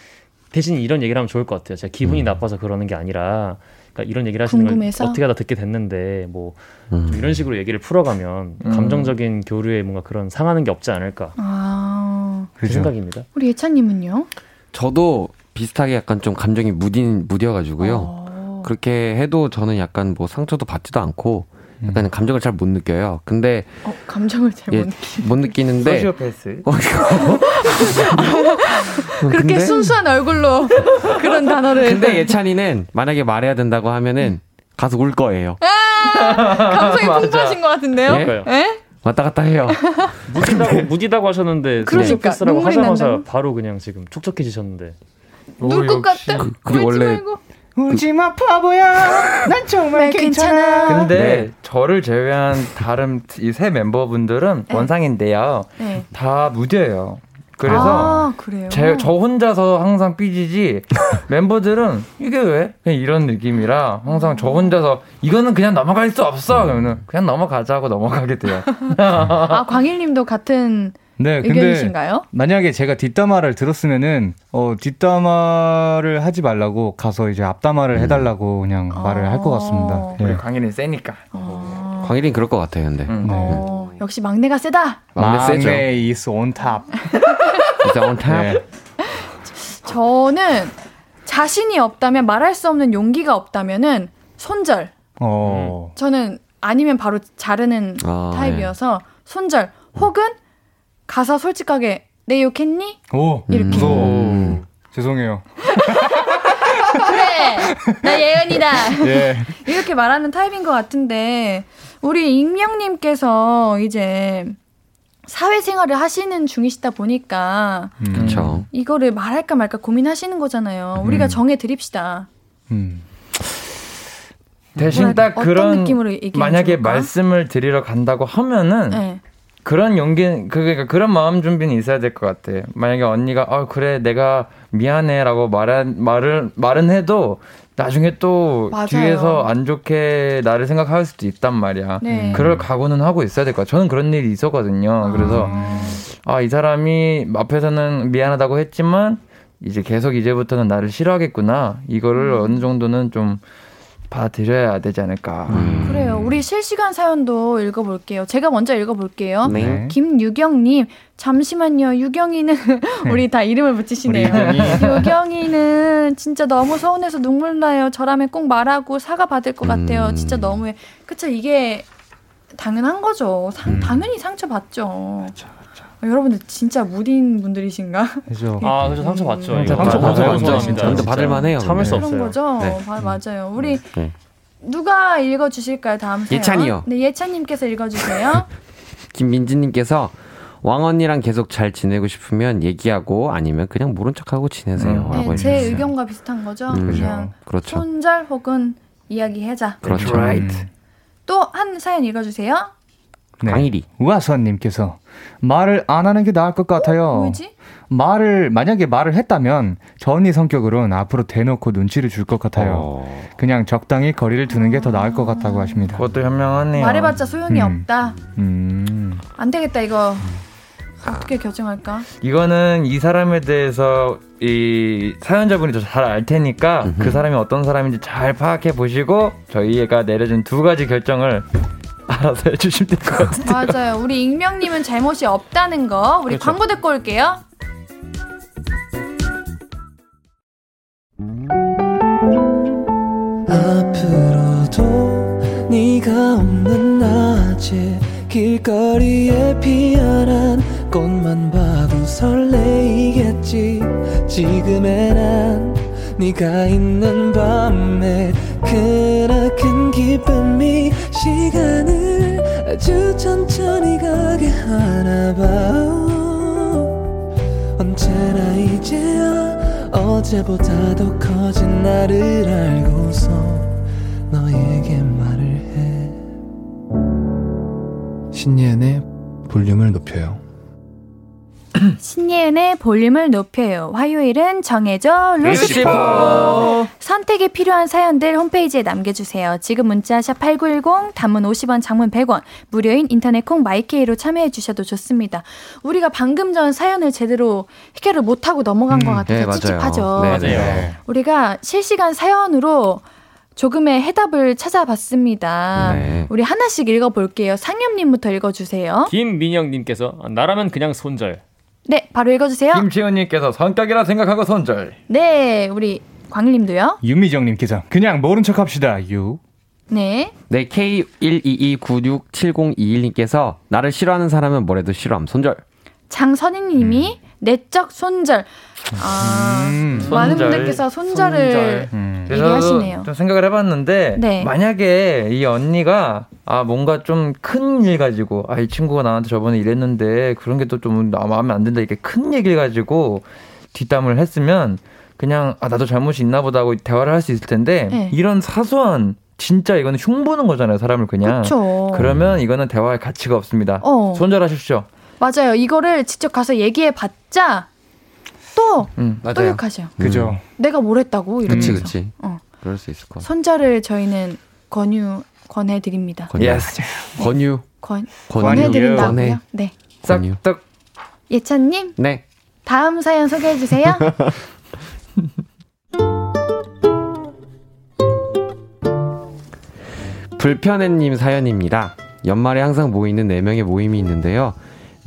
대신 이런 얘기를 하면 좋을 것 같아요. 제가 기분이 음. 나빠서 그러는 게 아니라 그러니까 이런 얘기를 하시는 궁금해서? 걸 어떻게 하다 듣게 됐는데 뭐좀 음. 이런 식으로 얘기를 풀어가면 음. 감정적인 교류에 뭔가 그런 상하는 게 없지 않을까 아, 그 그죠. 생각입니다. 우리 예찬님은요? 저도 비슷하게 약간 좀 감정이 무딘 무뎌가지고요. 어. 그렇게 해도 저는 약간 뭐 상처도 받지도 않고 약간 감정을 잘 못 느껴요. 근데 어, 감정을 잘 예, 못. 못 느끼는데 소시오패스. 어, *laughs* 그렇게 근데, 순수한 얼굴로 *laughs* 그런 단어를. 근데 예찬이는 만약에 말해야 된다고 하면은 가서 울 거예요. 감성이 풍부하신 것 같은데요? 예? 예? 왔다 갔다 해요. 무디다고, 무디다고 하셨는데 그러니까, 스라고 눈물이 하자마자 난다고? 바로 그냥 지금 촉촉해지셨는데 울것 같다. 그- 그게 원래- 말고. 울지마 바보야. 난 정말 네, 괜찮아. 근데 네. 저를 제외한 다른 이 세 멤버분들은 네. 원상인데요. 네. 다 무뎌요. 그래서 아, 그래요. 제, 저 혼자서 항상 삐지지 *laughs* 멤버들은 이게 왜? 그냥 이런 느낌이라 항상 저 혼자서 이거는 그냥 넘어갈 수 없어. 그러면 그냥 넘어가자고 넘어가게 돼요. *laughs* 아, 광일님도 같은 네, 근데 의견이신가요? 만약에 제가 뒷담화를 들었으면은 어 뒷담화를 하지 말라고 가서 이제 앞담화를 해달라고 그냥 말을 할 것 같습니다. 우리 예. 광일이 세니까. 어, 광일이는 그럴 것 같아요, 근데. 음. 어, 역시 막내가 세다. 막내 세죠. 막내 is on top. *laughs* 이제 on top. 네. 저는 자신이 없다면 말할 수 없는 용기가 없다면은 손절. 어. 저는 아니면 바로 자르는 아, 타입이어서 손절 혹은 가서 솔직하게 내 욕했니? 오. 이렇게. 무서워. 음. 죄송해요. 그래 나 예은이다 예. 이렇게 말하는 타입인 것 같은데 우리 익명님께서 이제 사회생활을 하시는 중이시다 보니까 음. 그쵸. 이거를 말할까 말까 고민하시는 거잖아요. 우리가 음. 정해 드립시다. 음. 대신 뭐랄까, 딱 그런 만약에 좋을까? 말씀을 드리러 간다고 하면은 네. 그런 용기 그러니까 그런 마음 준비는 있어야 될 것 같아. 만약에 언니가 어 그래 내가 미안해라고 말한 말을 말은 해도 나중에 또 맞아요. 뒤에서 안 좋게 나를 생각할 수도 있단 말이야. 네. 그럴 각오는 하고 있어야 될것 같아. 저는 그런 일이 있었거든요. 그래서 아 이 사람이 앞에서는 미안하다고 했지만 이제 계속 이제부터는 나를 싫어하겠구나. 이거를 음. 어느 정도는 좀 받아들여야 되지 않을까. 음. 그래요. 우리 실시간 사연도 읽어볼게요. 제가 먼저 읽어볼게요. 네. 김유경님, 잠시만요. 유경이는 *laughs* 우리 다 이름을 붙이시네요. 유경이. *laughs* 유경이는 진짜 너무 서운해서 눈물 나요. 저라면 꼭 말하고 사과 받을 것 같아요. 음. 진짜 너무해. 그쵸 이게 당연한 거죠. 상- 음. 당연히 상처 받죠. 어, 여러분들 진짜 무딘 분들이신가? 그죠. *laughs* 아, 그죠 상처 받죠. 상처. 받죠. 너무 상처 서운합니다, 받죠. 진짜. 받을만 해요, 참을 수 근데. 그런 없어요. 거죠. 네. 바- 맞아요. 우리 네. 누가 읽어 주실까요? 다음 사연. 예찬이요. 네, 예찬 님께서 읽어 주세요. *laughs* 김민지 님께서 왕 언니랑 계속 잘 지내고 싶으면 얘기하고 아니면 그냥 모른 척하고 지내세요. 음. 라고 네, 제. 의견과 비슷한 거죠. 음, 그냥 그렇죠. 손절 혹은 이야기하자. 그렇죠. Right. 또 한 사연 읽어주세요. 네. 강일이. 우아선님께서 말을 안 하는 게 나을 것 같아요. 뭐지? 말을 만약에 말을 했다면 저 언니 성격으로는 앞으로 대놓고 눈치를 줄 것 같아요. 어, 그냥 적당히 거리를 두는 게 더 나을 것 같다고 하십니다. 그것도 현명하네요. 말해봤자 소용이 음. 없다. 음. 안 되겠다 이거. 어떻게 결정할까? 이거는 이 사람에 대해서 이 사연자분이 더 잘 알 테니까 그 사람이 어떤 사람인지 잘 파악해 보시고 저희가 내려준 두 가지 결정을 알아서 해주시면 될 것 같아요. 맞아요. 우리 익명님은 잘못이 없다는 거. 우리 그렇죠. 광고 듣고 올게요. 앞으로도 네가 없는 낮에 길거리에 피어난 꽃만 봐도 설레이겠지 지금의 난 네가 있는 밤에 크나큰 기쁨이 시간을 아주 천천히 가게 하나 봐. 언제나 이제야 어제보다 더 커진 나를 알고서 너에게 말을 해. 신예은의 볼륨을 높여요 *clears throat* 신예은의 볼륨을 높여요. 화요일은 정해줘 루시퍼. 선택이 필요한 사연들 홈페이지에 남겨주세요. 지금 문자 샵 #8910 단문 50원, 장문 100원, 무료인 인터넷 콩 마이케이로 참여해 주셔도 좋습니다. 우리가 방금 전 사연을 제대로 해결을 못하고 넘어간 것 같아서 네. 찝찝하죠. 네, 맞아요. 네. 우리가 실시간 사연으로 조금의 해답을 찾아봤습니다. 네. 우리 하나씩 읽어볼게요. 상엽님부터 읽어주세요. 김민영님께서 나라면 그냥 손절. 네, 바로 읽어주세요. 김치현님께서 성격이라 생각하고 손절. 네, 우리 광일님도요. 윤미정님께서 그냥 모른 척 합시다. 유. 네, 네, K122967021님께서 나를 싫어하는 사람은 뭐래도 싫어함. 손절. 장선희님이 내적 손절. 아, 음. 많은 손절, 분들께서 손절을 손절. 음. 얘기하시네요. 좀 생각을 해봤는데 네. 만약에 이 언니가 아 뭔가 좀 큰 일 가지고 아 이 친구가 나한테 저번에 이랬는데 그런 게 또 좀 마음에 안 든다 이렇게 큰 얘기를 가지고 뒷담을 했으면 그냥 아 나도 잘못이 있나 보다 하고 대화를 할 수 있을 텐데 네. 이런 사소한 진짜 이거는 흉보는 거잖아요 사람을 그냥 그렇죠. 그러면 이거는 대화할 가치가 없습니다 어. 손절하십시오 맞아요. 이거를 직접 가서 얘기해 봤자 또, 음. 또 욕하셔. 그죠. 내가 뭘 했다고 이러면서. 그치, 그치. 어. 그럴 수 있을 것 같아. 손절을 저희는 권유 권해 드립니다. 권유. Yes 권유. 권 권유. 권해 드린다고요? 권해. 네. 권유. 싹둑 예찬 님 네. 다음 사연 소개해 주세요. *laughs* 불편해님 사연입니다. 연말에 항상 모이는 4명의 모임이 있는데요.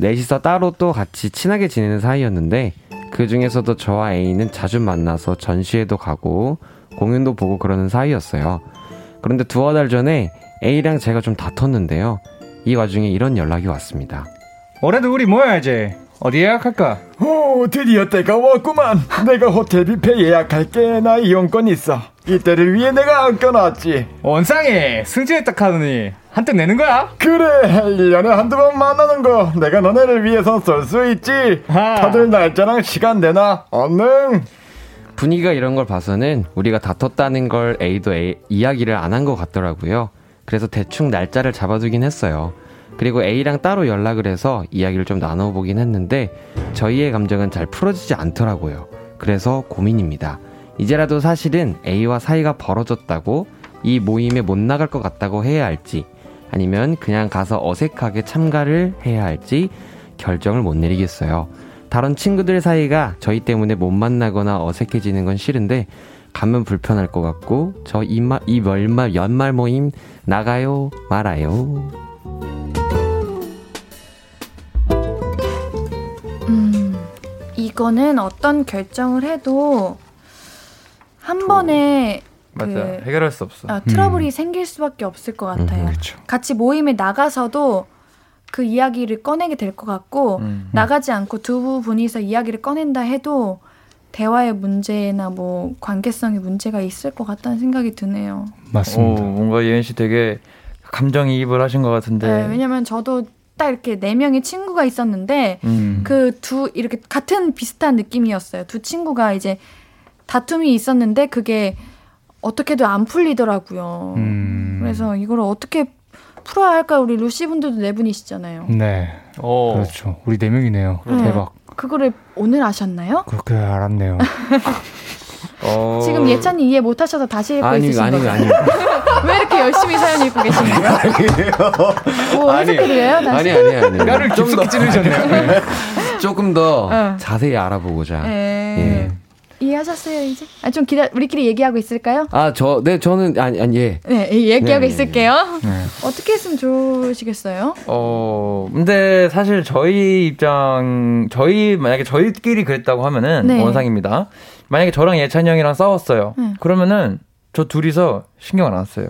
넷이서 따로 또 같이 친하게 지내는 사이였는데 그 중에서도 저와 A는 자주 만나서 전시회도 가고 공연도 보고 그러는 사이였어요. 그런데 두어 달 전에 A랑 제가 좀 다퉜는데요. 이 와중에 이런 연락이 왔습니다. 올해도 우리 모여야지. 어디 예약할까? 오, 드디어 때가 왔구만. 내가 호텔 뷔페 예약할게. 나 이용권 있어. 이때를 위해 내가 아껴놨지. 원상이 승진했다 카더니 한턱 내는 거야? 그래, 1년에 한두 번 만나는 거. 내가 너네를 위해서 쏠수 있지. 아. 다들 날짜랑 시간 내놔. 얼른. 분위기가 이런 걸 봐서는 우리가 다퉜다는 걸 A도 A, 이야기를 안 한 것 같더라고요. 그래서 대충 날짜를 잡아두긴 했어요. 그리고 A랑 따로 연락을 해서 이야기를 좀 나눠보긴 했는데 저희의 감정은 잘 풀어지지 않더라고요. 그래서 고민입니다. 이제라도 사실은 A와 사이가 벌어졌다고 이 모임에 못 나갈 것 같다고 해야 할지 아니면 그냥 가서 어색하게 참가를 해야 할지 결정을 못 내리겠어요. 다른 친구들 사이가 저희 때문에 못 만나거나 어색해지는 건 싫은데 가면 불편할 것 같고 저 이마, 이 월말 연말 모임 나가요 말아요. 음, 이거는 어떤 결정을 해도 한 번에 맞아. 그, 해결할 수 없어. 아, 트러블이 생길 수밖에 없을 것 같아요. 음. 같이 모임에 나가서도 그 이야기를 꺼내게 될 것 같고 음. 나가지 않고 두 분이서 이야기를 꺼낸다 해도 대화의 문제나 뭐 관계성의 문제가 있을 것 같다는 생각이 드네요. 오, 맞습니다. 뭔가 예은 씨 되게 감정이입을 하신 것 같은데. 네, 왜냐면 저도 딱 이렇게 네 명의 친구가 있었는데 음. 그두 이렇게 같은 비슷한 느낌이었어요. 두 친구가 이제 다툼이 있었는데 그게 어떻게도 안 풀리더라고요. 음. 그래서 이걸 어떻게 풀어야 할까 우리 루시 분들도 네 분이시잖아요. 네, 어. 그렇죠. 우리 네 명이네요. 네. 대박. 그거를 오늘 아셨나요? 그렇게 알았네요. 어. 지금 예찬이 이해 못하셔서 다시 읽고 아니 있으신 아니 거죠? 아니 *laughs* 왜 이렇게 열심히 사연 읽고 계신 거예요? *laughs* 뭐 아니. 해석해드려요? 다시? 아니 아니 아니 뼈를 깊숙이 찌르셨네요. *laughs* 네. 조금 더 어. 자세히 알아보고자. 네. 예. 이해하셨어요 이제? 아, 좀 기다 우리끼리 얘기하고 있을까요? 아 저 네 저는 아니 아니 예. 네, 얘기하고 네, 있을게요. 네. 어떻게 했으면 좋으시겠어요? 어, 근데 사실 저희 입장, 저희, 만약에 저희끼리 그랬다고 하면은 네. 원상입니다. 만약에 저랑 예찬이 형이랑 싸웠어요. 네. 그러면은 저 둘이서 신경을 안 써요.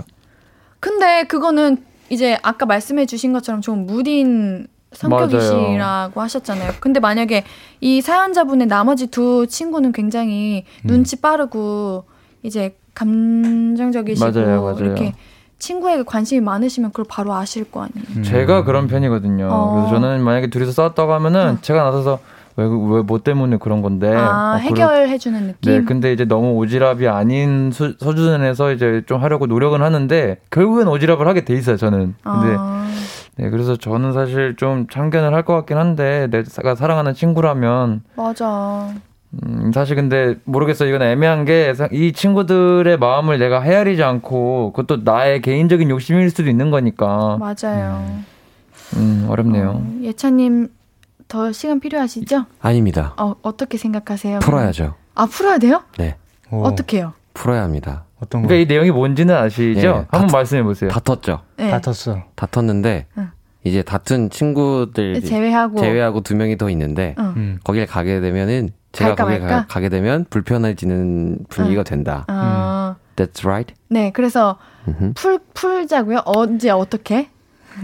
근데 그거는 이제 아까 말씀해 주신 것처럼 좀 무딘 성격이시라고 하셨잖아요. 근데 만약에 이 사연자분의 나머지 두 친구는 굉장히 음. 눈치 빠르고 이제 감정적이시고 맞아요, 맞아요. 이렇게 친구에게 관심이 많으시면 그걸 바로 아실 거 아니에요. 음. 제가 그런 편이거든요. 어. 그래서 저는 만약에 둘이서 싸웠다고 하면은 제가 나서서 왜, 왜, 뭐 때문에 그런 건데. 아, 어, 해결해 주는 느낌. 네, 근데 이제 너무 오지랖이 아닌 수, 수준에서 이제 좀 하려고 노력은 하는데 결국엔 오지랖을 하게 돼 있어요, 저는. 근데 아, 네, 그래서 저는 사실 좀 참견을 할 것 같긴 한데 내가 사랑하는 친구라면 맞아. 음, 사실 근데 모르겠어요. 이건 애매한 게 이 친구들의 마음을 내가 헤아리지 않고 그것도 나의 개인적인 욕심일 수도 있는 거니까 맞아요. 음, 어렵네요. 어, 예찬님 더 시간 필요하시죠? 아닙니다. 어, 어떻게 생각하세요? 풀어야죠. 아, 풀어야 돼요? 네. 오, 어떻게요? 풀어야 합니다. 어떤 거? 그러니까 이 내용이 뭔지는 아시죠? 예, 한번 다- 말씀해 보세요. 다퉜죠. 네. 다퉜어. 다퉜는데 응. 이제 다툰 친구들 제외하고. 제외하고 두 명이 더 있는데 어. 음. 거길 가게 되면은 제가 거기? 가, 게 되면 불편해지는 분위기가 된다. 아, That's right. 네, 그래서 음흠. 풀 풀자고요. 언제 어떻게?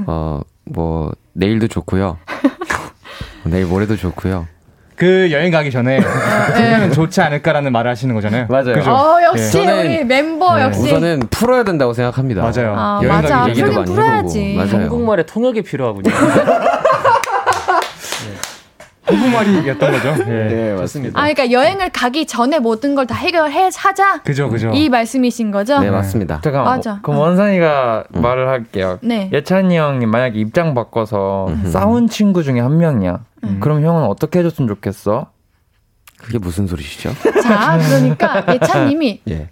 어, 뭐 내일도 좋고요. *laughs* 내일 모레도 좋고요. 그 여행 가기 전에 네. 풀면 좋지 않을까라는 말을 하시는 거잖아요. 맞아요. 그죠? 어, 역시 저는- 우리 멤버 네. 역시. 우선은 풀어야 된다고 생각합니다. 맞아요. 아, 여행 맞아. 가기 얘기도 많이 풀어야지. 해보고. 맞아요. 한국말에 통역이 필요하군요. *laughs* 한국말이었던 거죠. 예. 네, 좋습니다. 아, 그러니까 여행을 가기 전에 모든 걸 다 해결해 하자. 그죠, 그죠. 이 말씀이신 거죠? 네, 맞습니다. 잠깐 맞아. 그럼 어. 원산이가 음. 말을 할게요. 네. 예찬이 형이 만약에 입장 바꿔서 음흠. 싸운 친구 중에 한 명이야. 음. 그럼 형은 어떻게 해줬으면 좋겠어? 그게 무슨 소리시죠? 자, 그러니까 *laughs* 예찬님이 예.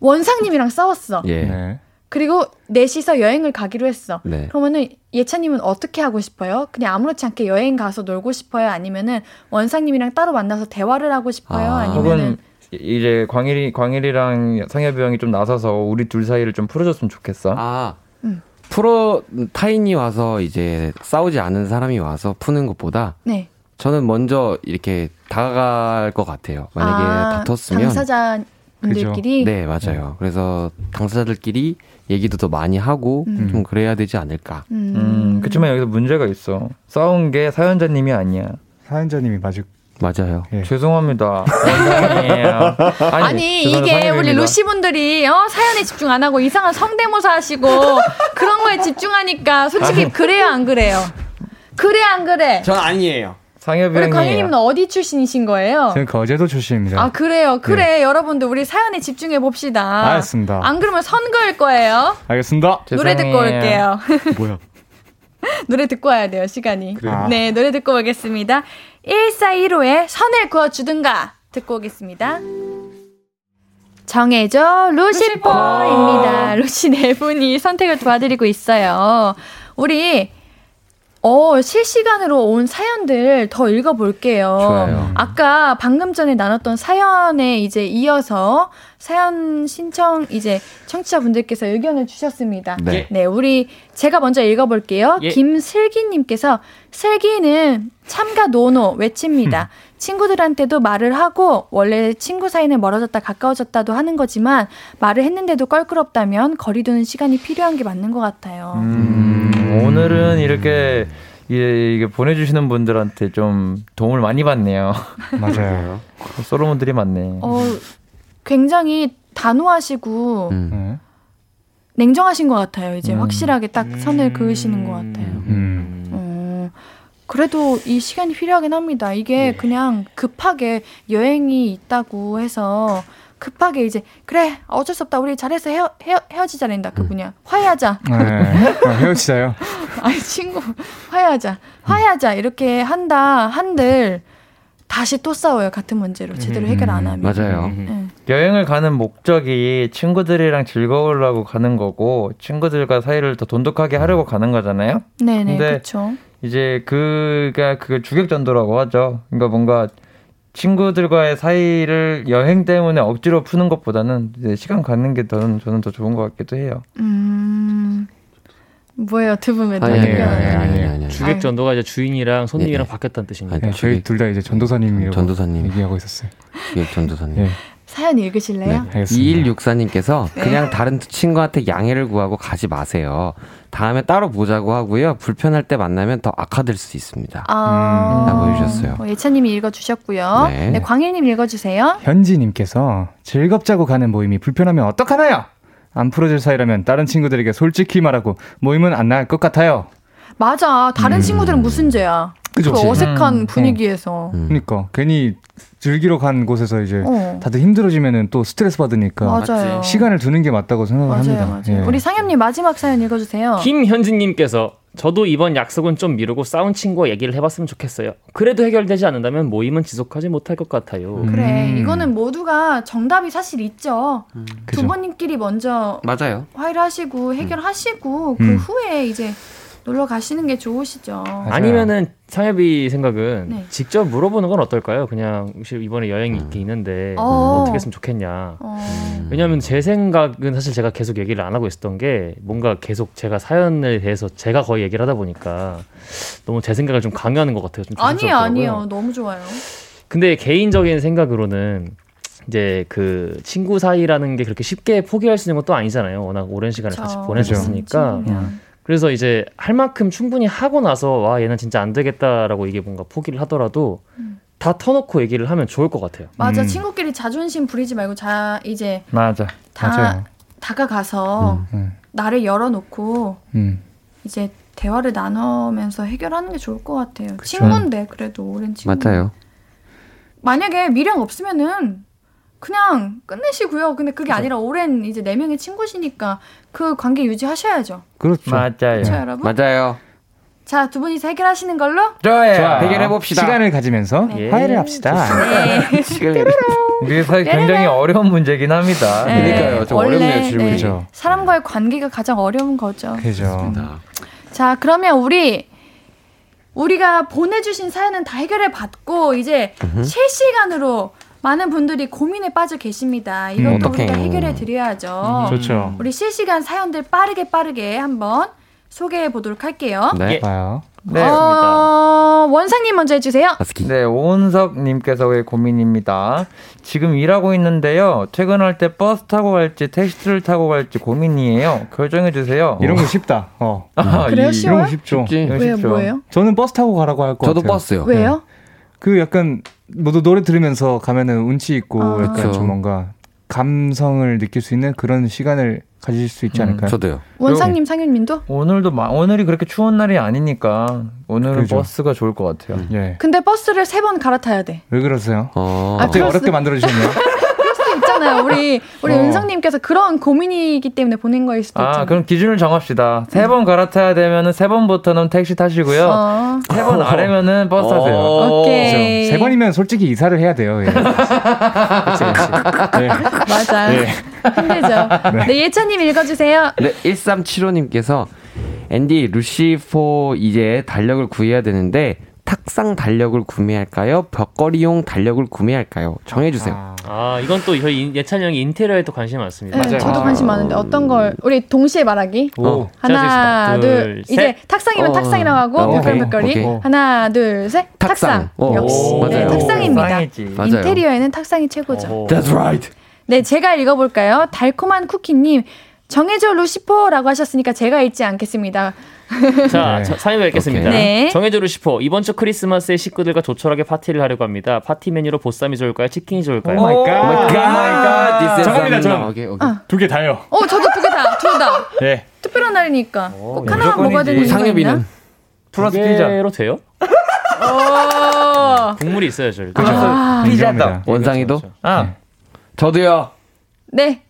원상님이랑 싸웠어. 예. 네. 네. 그리고 넷이서 여행을 가기로 했어. 네. 그러면은 예찬님은 어떻게 하고 싶어요? 그냥 아무렇지 않게 여행 가서 놀고 싶어요? 아니면은 원상님이랑 따로 만나서 대화를 하고 싶어요? 아. 아, 니면은 이제 광일이 광일이랑 상엽이 형이 좀 나서서 우리 둘 사이를 좀 풀어줬으면 좋겠어. 아. 음. 프로 타인이 와서 이제 싸우지 않은 사람이 와서 푸는 것보다 네. 저는 먼저 이렇게 다가갈 것 같아요. 만약에 아, 다퉜으면 당사자분들끼리 네 맞아요. 그래서 당사자들끼리 얘기도 더 많이 하고 음. 좀 그래야 되지 않을까. 음. 음, 그렇지만 여기서 문제가 있어. 싸운 게 사연자님이 아니야. 사연자님이 맞을 맞아요. 예. 죄송합니다. *laughs* 아니, 아니. 이게 우리. 루시 분들이 어, 사연에 집중 안 하고 이상한 성대모사 하시고 그런 거에 집중하니까 솔직히 그래요 안 그래요? 그래 안 그래? 전 아니에요. 상엽이 우리 광희님은 어디 출신이신 거예요? 저는 거제도 출신입니다. 아 그래요 그래 여러분들 우리 사연에 집중해 봅시다. 알겠습니다. 안 그러면 선거일 거예요. 알겠습니다. 노래 듣고 올게요. *laughs* 뭐야? *laughs* 노래 듣고 와야 돼요 시간이. 그래요? 네 노래 듣고 오겠습니다. 1415의 선을 그어 주든가 듣고 오겠습니다. 정해줘 루시퍼입니다. 루시 네 분이 선택을 도와드리고 있어요. 우리 어, 실시간으로 온 사연들 더 읽어볼게요. 좋아요. 아까 방금 전에 나눴던 사연에 이제 이어서 사연 신청 이제 청취자분들께서 의견을 주셨습니다. 네. 우리 제가 먼저 읽어볼게요. 예. 김슬기님께서 슬기는 참가 노노 외칩니다. 친구들한테도 말을 하고 원래 친구 사이는 멀어졌다 가까워졌다도 하는 거지만 말을 했는데도 껄끄럽다면 거리 두는 시간이 필요한 게 맞는 것 같아요. 음, 오늘은 이렇게 이게, 이게 보내주시는 분들한테 좀 도움을 많이 받네요. *laughs* 맞아요. *laughs* 솔로몬들이 많네. 어, 굉장히 단호하시고 음. 네. 냉정하신 것 같아요. 이제 음. 확실하게 딱 선을 그으시는 것 같아요. 음. 어, 그래도 이 시간이 필요하긴 합니다. 이게 그냥 급하게 여행이 있다고 해서 급하게 이제 그래 어쩔 수 없다 우리 잘해서 헤어, 헤어, 헤어지자 낸다 그 뭐냐 화해하자 네. 어, *laughs* 헤어지자요. *laughs* 아니 친구 화해하자 화해하자 이렇게 한다 한들 다시 또 싸워요 같은 문제로 제대로 해결 안 하면 맞아요. 네. 여행을 가는 목적이 친구들이랑 즐거우려고 가는 거고 친구들과 사이를 더 돈독하게 하려고 가는 거잖아요. 네네 그렇죠 이제 그가 그 주객전도라고 하죠. 그러니까 뭔가 친구들과의 사이를 여행 때문에 억지로 푸는 것보다는 이제 시간 갖는 게 저는 저는 더 좋은 것 같기도 해요. 음 뭐예요 두분왜또 아니, 아니, 이렇게 아니, 하나요? 아니, 아니, 아니. 주객 전도가 이제 주인이랑 손님이랑 네. 바뀌었다는 뜻입니다. 아니, 네, 저희 둘 다 이제 전도사님이라고 전도사님. 얘기하고 있었어요. 예, 전도사님. 네. 사연 읽으실래요? 알겠습니다. 2164님께서 그냥 다른 친구한테 양해를 구하고 가지 마세요. 다음에 따로 보자고 하고요. 불편할 때 만나면 더 악화될 수 있습니다. 아, 라고 해주셨어요. 어, 예찬님이 읽어주셨고요. 네. 네. 광일님 읽어주세요. 현지님께서 즐겁자고 가는 모임이 불편하면 어떡하나요? 안 풀어질 사이라면 다른 친구들에게 솔직히 말하고 모임은 안 나갈 것 같아요. 맞아. 다른 음. 친구들은 무슨 죄야? 그 그죠? 어색한 음, 분위기에서. 음. 그러니까 괜히 즐기러 간 곳에서 이제 어. 다들 힘들어지면은 또 스트레스 받으니까 맞아요. 시간을 두는 게 맞다고 생각합니다. 맞아요, 맞아요. 예. 우리 상엽님 마지막 사연 읽어주세요. 김현진님께서 저도 이번 약속은 좀 미루고 싸운 친구와 얘기를 해봤으면 좋겠어요. 그래도 해결되지 않는다면 모임은 지속하지 못할 것 같아요. 그래, 음. 이거는 모두가 정답이 사실 있죠. 그죠. 두 번님끼리 먼저 맞아요. 화해를 하시고 해결하시고 그 음. 후에 이제 놀러 가시는 게 좋으시죠. 아니면은 상엽이 생각은 네. 직접 물어보는 건 어떨까요? 그냥 혹시 이번에 여행이 있게 있는데 어. 어떻게 했으면 좋겠냐. 어, 왜냐하면 제 생각은 사실 제가 계속 얘기를 안 하고 있었던 게 뭔가 계속 제가 사연에 대해서 제가 거의 얘기를 하다 보니까 너무 제 생각을 좀 강요하는 것 같아요. 조심스럽더라고요. 아니에요. 너무 좋아요. 근데 개인적인 생각으로는 이제 그 친구 사이라는 게 그렇게 쉽게 포기할 수 있는 것도 아니잖아요. 워낙 오랜 시간을 그쵸. 같이 보내셨으니까. 친구면. 그래서 이제 할 만큼 충분히 하고 나서 와 얘는 진짜 안 되겠다라고 이게 뭔가 포기를 하더라도 다 터놓고 얘기를 하면 좋을 것 같아요. 맞아, 음. 친구끼리 자존심 부리지 말고 자 이제 맞아. 다 맞아요. 다가가서 음. 나를 열어놓고 음. 이제 대화를 나누면서 해결하는 게 좋을 것 같아요. 친구인데 그래도 오랜 친구. 맞아요. 만약에 미련 없으면은 그냥 끝내시고요. 근데 그게 아니라 오랜 이제 네 명의 친구시니까 그 관계 유지하셔야죠. 그렇죠. 맞아요. 그렇죠, 여러분? 맞아요. 자, 두 분이서 해결하시는 걸로? 좋아요. 좋아. 해결해 봅시다. 시간을 가지면서 네. 화해를 합시다. 네. 이게 사실 굉장히 어려운 문제긴 합니다. 네. 그러니까요. 좀 원래, 어렵네요, 질문이. 그죠. 사람과의 관계가 가장 어려운 거죠. 그죠. 자, 그러면 우리 우리가 보내주신 사연은 다 해결해 받고 이제 실시간으로 많은 분들이 고민에 빠져 계십니다. 이것도 음. 우리가 해결해 드려야죠. 좋죠. 우리 실시간 사연들 빠르게 빠르게 한번 소개해 보도록 할게요. 네. 봐요. 네. 어, 원상님 먼저 해주세요. 네, 오은석님께서의 고민입니다. 지금 일하고 있는데요. 퇴근할 때 버스 타고 갈지 택시를 타고 갈지 고민이에요. 결정해 주세요. 이런 거 쉽다. 어. 아, 그래요? 이- 쉬워요? 이런 거 쉽죠. 쉽지. 쉽죠. 뭐예요? 저는 버스 타고 가라고 할것 저도 같아요. 버스요. 왜요? 그 약간 모두 노래 들으면서 가면은 운치 있고 아. 약간 그쵸. 좀 뭔가 감성을 느낄 수 있는 그런 시간을 가질 수 있지 음, 않을까요? 저도요. 원상님, 상윤님도? 오늘도 마- 오늘이 그렇게 추운 날이 아니니까 오늘은 그죠. 버스가 좋을 것 같아요. 예. 근데 버스를 세 번 갈아타야 돼. 왜 그러세요? 어. 아, 갑자기 그럴 어렵게 수- 만들어 주셨네요. *laughs* 있잖아요. 우리 우리 어. 은성님께서 그런 고민이기 때문에 보낸 거일 수도 있잖아요. 아, 그럼 기준을 정합시다. 세 번 갈아타야 되면은 세 번부터는 택시 타시고요. 어. 세번 아래면은 버스 타세요. 어. 오케이. 세 번이면 솔직히 이사를 해야 돼요. 예. 그치, 그치. 예. 맞아. 예. 힘들죠. 네, 예찬님 읽어주세요. 네, 1375님께서 앤디 루시포 이제 달력을 구해야 되는데 탁상 달력을 구매할까요? 벽걸이용 달력을 구매할까요? 정해주세요. 아 이건 또 저희 예찬이 형이 인테리어에 또 관심이 많습니다. 네, 저도 관심 많은데 어떤 걸 우리 동시에 말하기. 오, 하나, 시작하겠습니다. 둘, 둘, 이제 셋. 탁상이면 어, 탁상이라고 하고 어, 벽걸이 벽걸이. 오케이. 하나, 둘, 셋. 탁상. 탁상. 어, 역시 오, 네, 맞아요. 탁상입니다. 상이지. 맞아요. 인테리어에는 탁상이 최고죠. That's right. 네, 제가 읽어볼까요? 달콤한 쿠키님. 정해줘 루시포라고 하셨으니까 제가 읽지 않겠습니다. *laughs* 자, 네. 자, 사연 읽겠습니다. 네. 정해줘 루시포 이번 주 크리스마스에 식구들과 조촐하게 파티를 하려고 합니다. 파티 메뉴로 보쌈이 좋을까요? 치킨이 좋을까요? Oh my God. Oh my God, this is 정합니다, an- 정. 오케이, 오케이. 두개 다요. 어, 저도 두 개 다, 둘 다. 네. 특별한 날이니까. 오, 꼭 하나만 먹어야 되는 이유가 상엽이는? 플러스 피자. 로 돼요? 오. 국물이 있어야죠. 플러스 아. 피자다. 인정합니다. 원상이도? 아, 저도요. 네.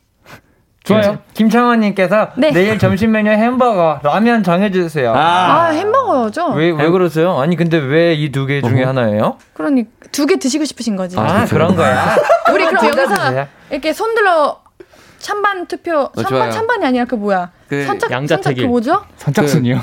좋아요. 김창원님께서 네. 내일 점심 메뉴 햄버거, 라면 정해주세요. 아, 햄버거죠? 왜, 왜 그러세요? 아니, 근데 왜 이 두 개 중에 하나예요? 그러니 두 개 드시고 싶으신 거지. 아, 그런 거야. *laughs* 우리 그럼 여기서. 이렇게 손들어 찬반 투표, 찬반 좋아요. 찬반이 아니라 그 뭐야? 그 선착 양자택일. 그 뭐죠? 선착순이요.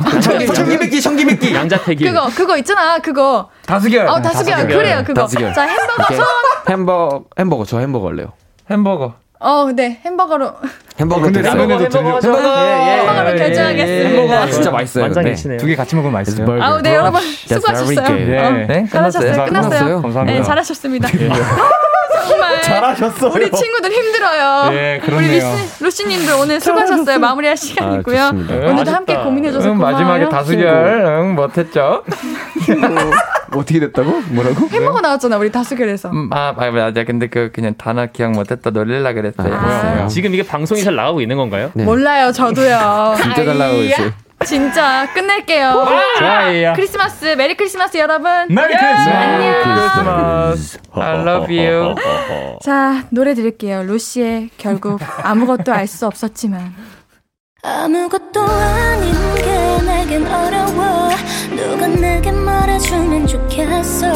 청기백기, 청기백기. 양자택일. 그거 그거 있잖아. 그거. 다수결. 어, 다수결. 다수결. 그래요. 그거. 다수결. 자, 햄버거. 손. 햄버거, 햄버거, 저 햄버거 할래요. 햄버거. 어, 네. 햄버거로 햄버거 근데. 라면에도 들려. 햄버거. 햄버거로 결정하겠습니다. 햄버거 진짜 맛있어요. 만장일치네요. 두 개 같이 먹으면 맛있어요. 아우, 네, 여러분. 수고하셨어요. 네. 어, 네, 잘하셨어요. 끝났어요. 끝났어요. 끝났어요? 감사합니다. 네, 잘하셨습니다. 정말 잘하셨어요. 우리 친구들 힘들어요. 네, 우리 그렇네요. 루시, 루시 님들 오늘 수고하셨어요. 마무리할 시간이고요. 아. 오늘도. 함께 고민해줘서 응, 고마워요. 마지막에 다수결. 응, 못했죠? 어떻게 됐다고? 뭐라고? 햄버거 나왔잖아, 우리 다수결에서. 음, 아, 아, 맞아. 근데 그, 그냥 단어 기억 못했다 놀릴라 그랬어요. 아. 지금 이게 방송이 잘 나가고 있는 건가요? 네. 몰라요, 저도요. 진짜 잘 나가고. 있어요. 진짜 끝낼게요. 좋아요. 크리스마스, 메리 크리스마스 여러분. 메리 크리스마스. 안녕. 크리스마스. I love you. *laughs* 자, 노래 들을게요. 루시의 결국 아무것도 알 수 없었지만. 아무것도 아닌 게 내겐 어려워 누가 내게 말해주면 좋겠어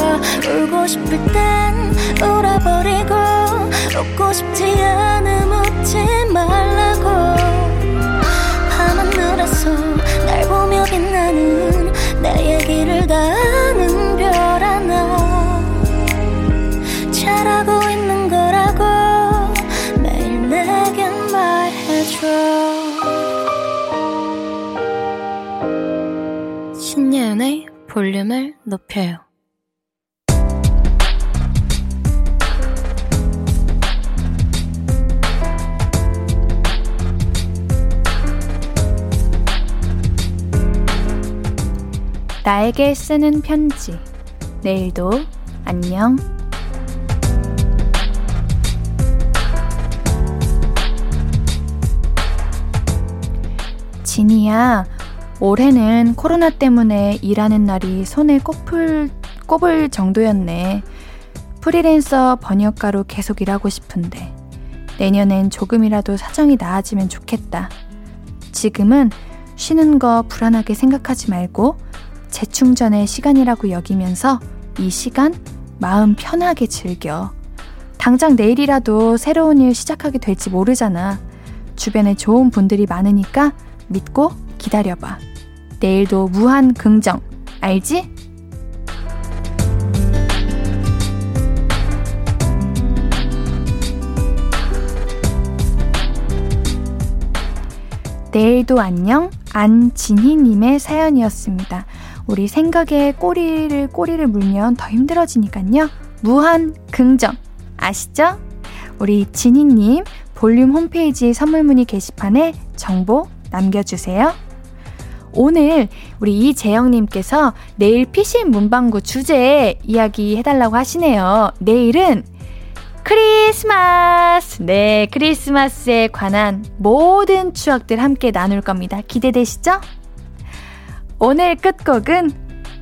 울고 싶을 땐 울어버리고 웃고 싶지 않음 웃지 말라고 밤하늘에서 날 보며 빛나는 내 얘기를 다 아는 별 하나 잘하고 있는 거라고 매일 내겐 말해줘 신예은의 볼륨을 높여요. 나에게 쓰는 편지. 내일도 안녕. 진이야, 올해는 코로나 때문에 일하는 날이 손에 꼽을, 꼽을 정도였네. 프리랜서 번역가로 계속 일하고 싶은데, 내년엔 조금이라도 사정이 나아지면 좋겠다. 지금은 쉬는 거 불안하게 생각하지 말고, 재충전의 시간이라고 여기면서 이 시간 마음 편하게 즐겨. 당장 내일이라도 새로운 일 시작하게 될지 모르잖아. 주변에 좋은 분들이 많으니까 믿고 기다려봐. 내일도 무한 긍정. 알지? 내일도 안녕 안진희님의 사연이었습니다. 우리 생각에 꼬리를 꼬리를 물면 더 힘들어지니까요. 무한 긍정 아시죠? 우리 진희님 볼륨 홈페이지 선물 문의 게시판에 정보 남겨주세요. 오늘 우리 이재영님께서 내일 피신 문방구 주제 이야기 해달라고 하시네요. 내일은 크리스마스! 네, 크리스마스에 관한 모든 추억들 함께 나눌 겁니다. 기대되시죠? 오늘 끝곡은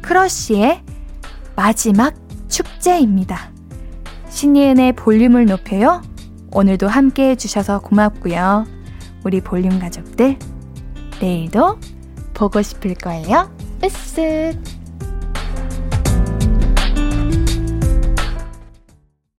크러쉬의 마지막 축제입니다. 신예은의 볼륨을 높여요. 오늘도 함께 해주셔서 고맙고요. 우리 볼륨 가족들, 내일도 보고 싶을 거예요. 으쓱!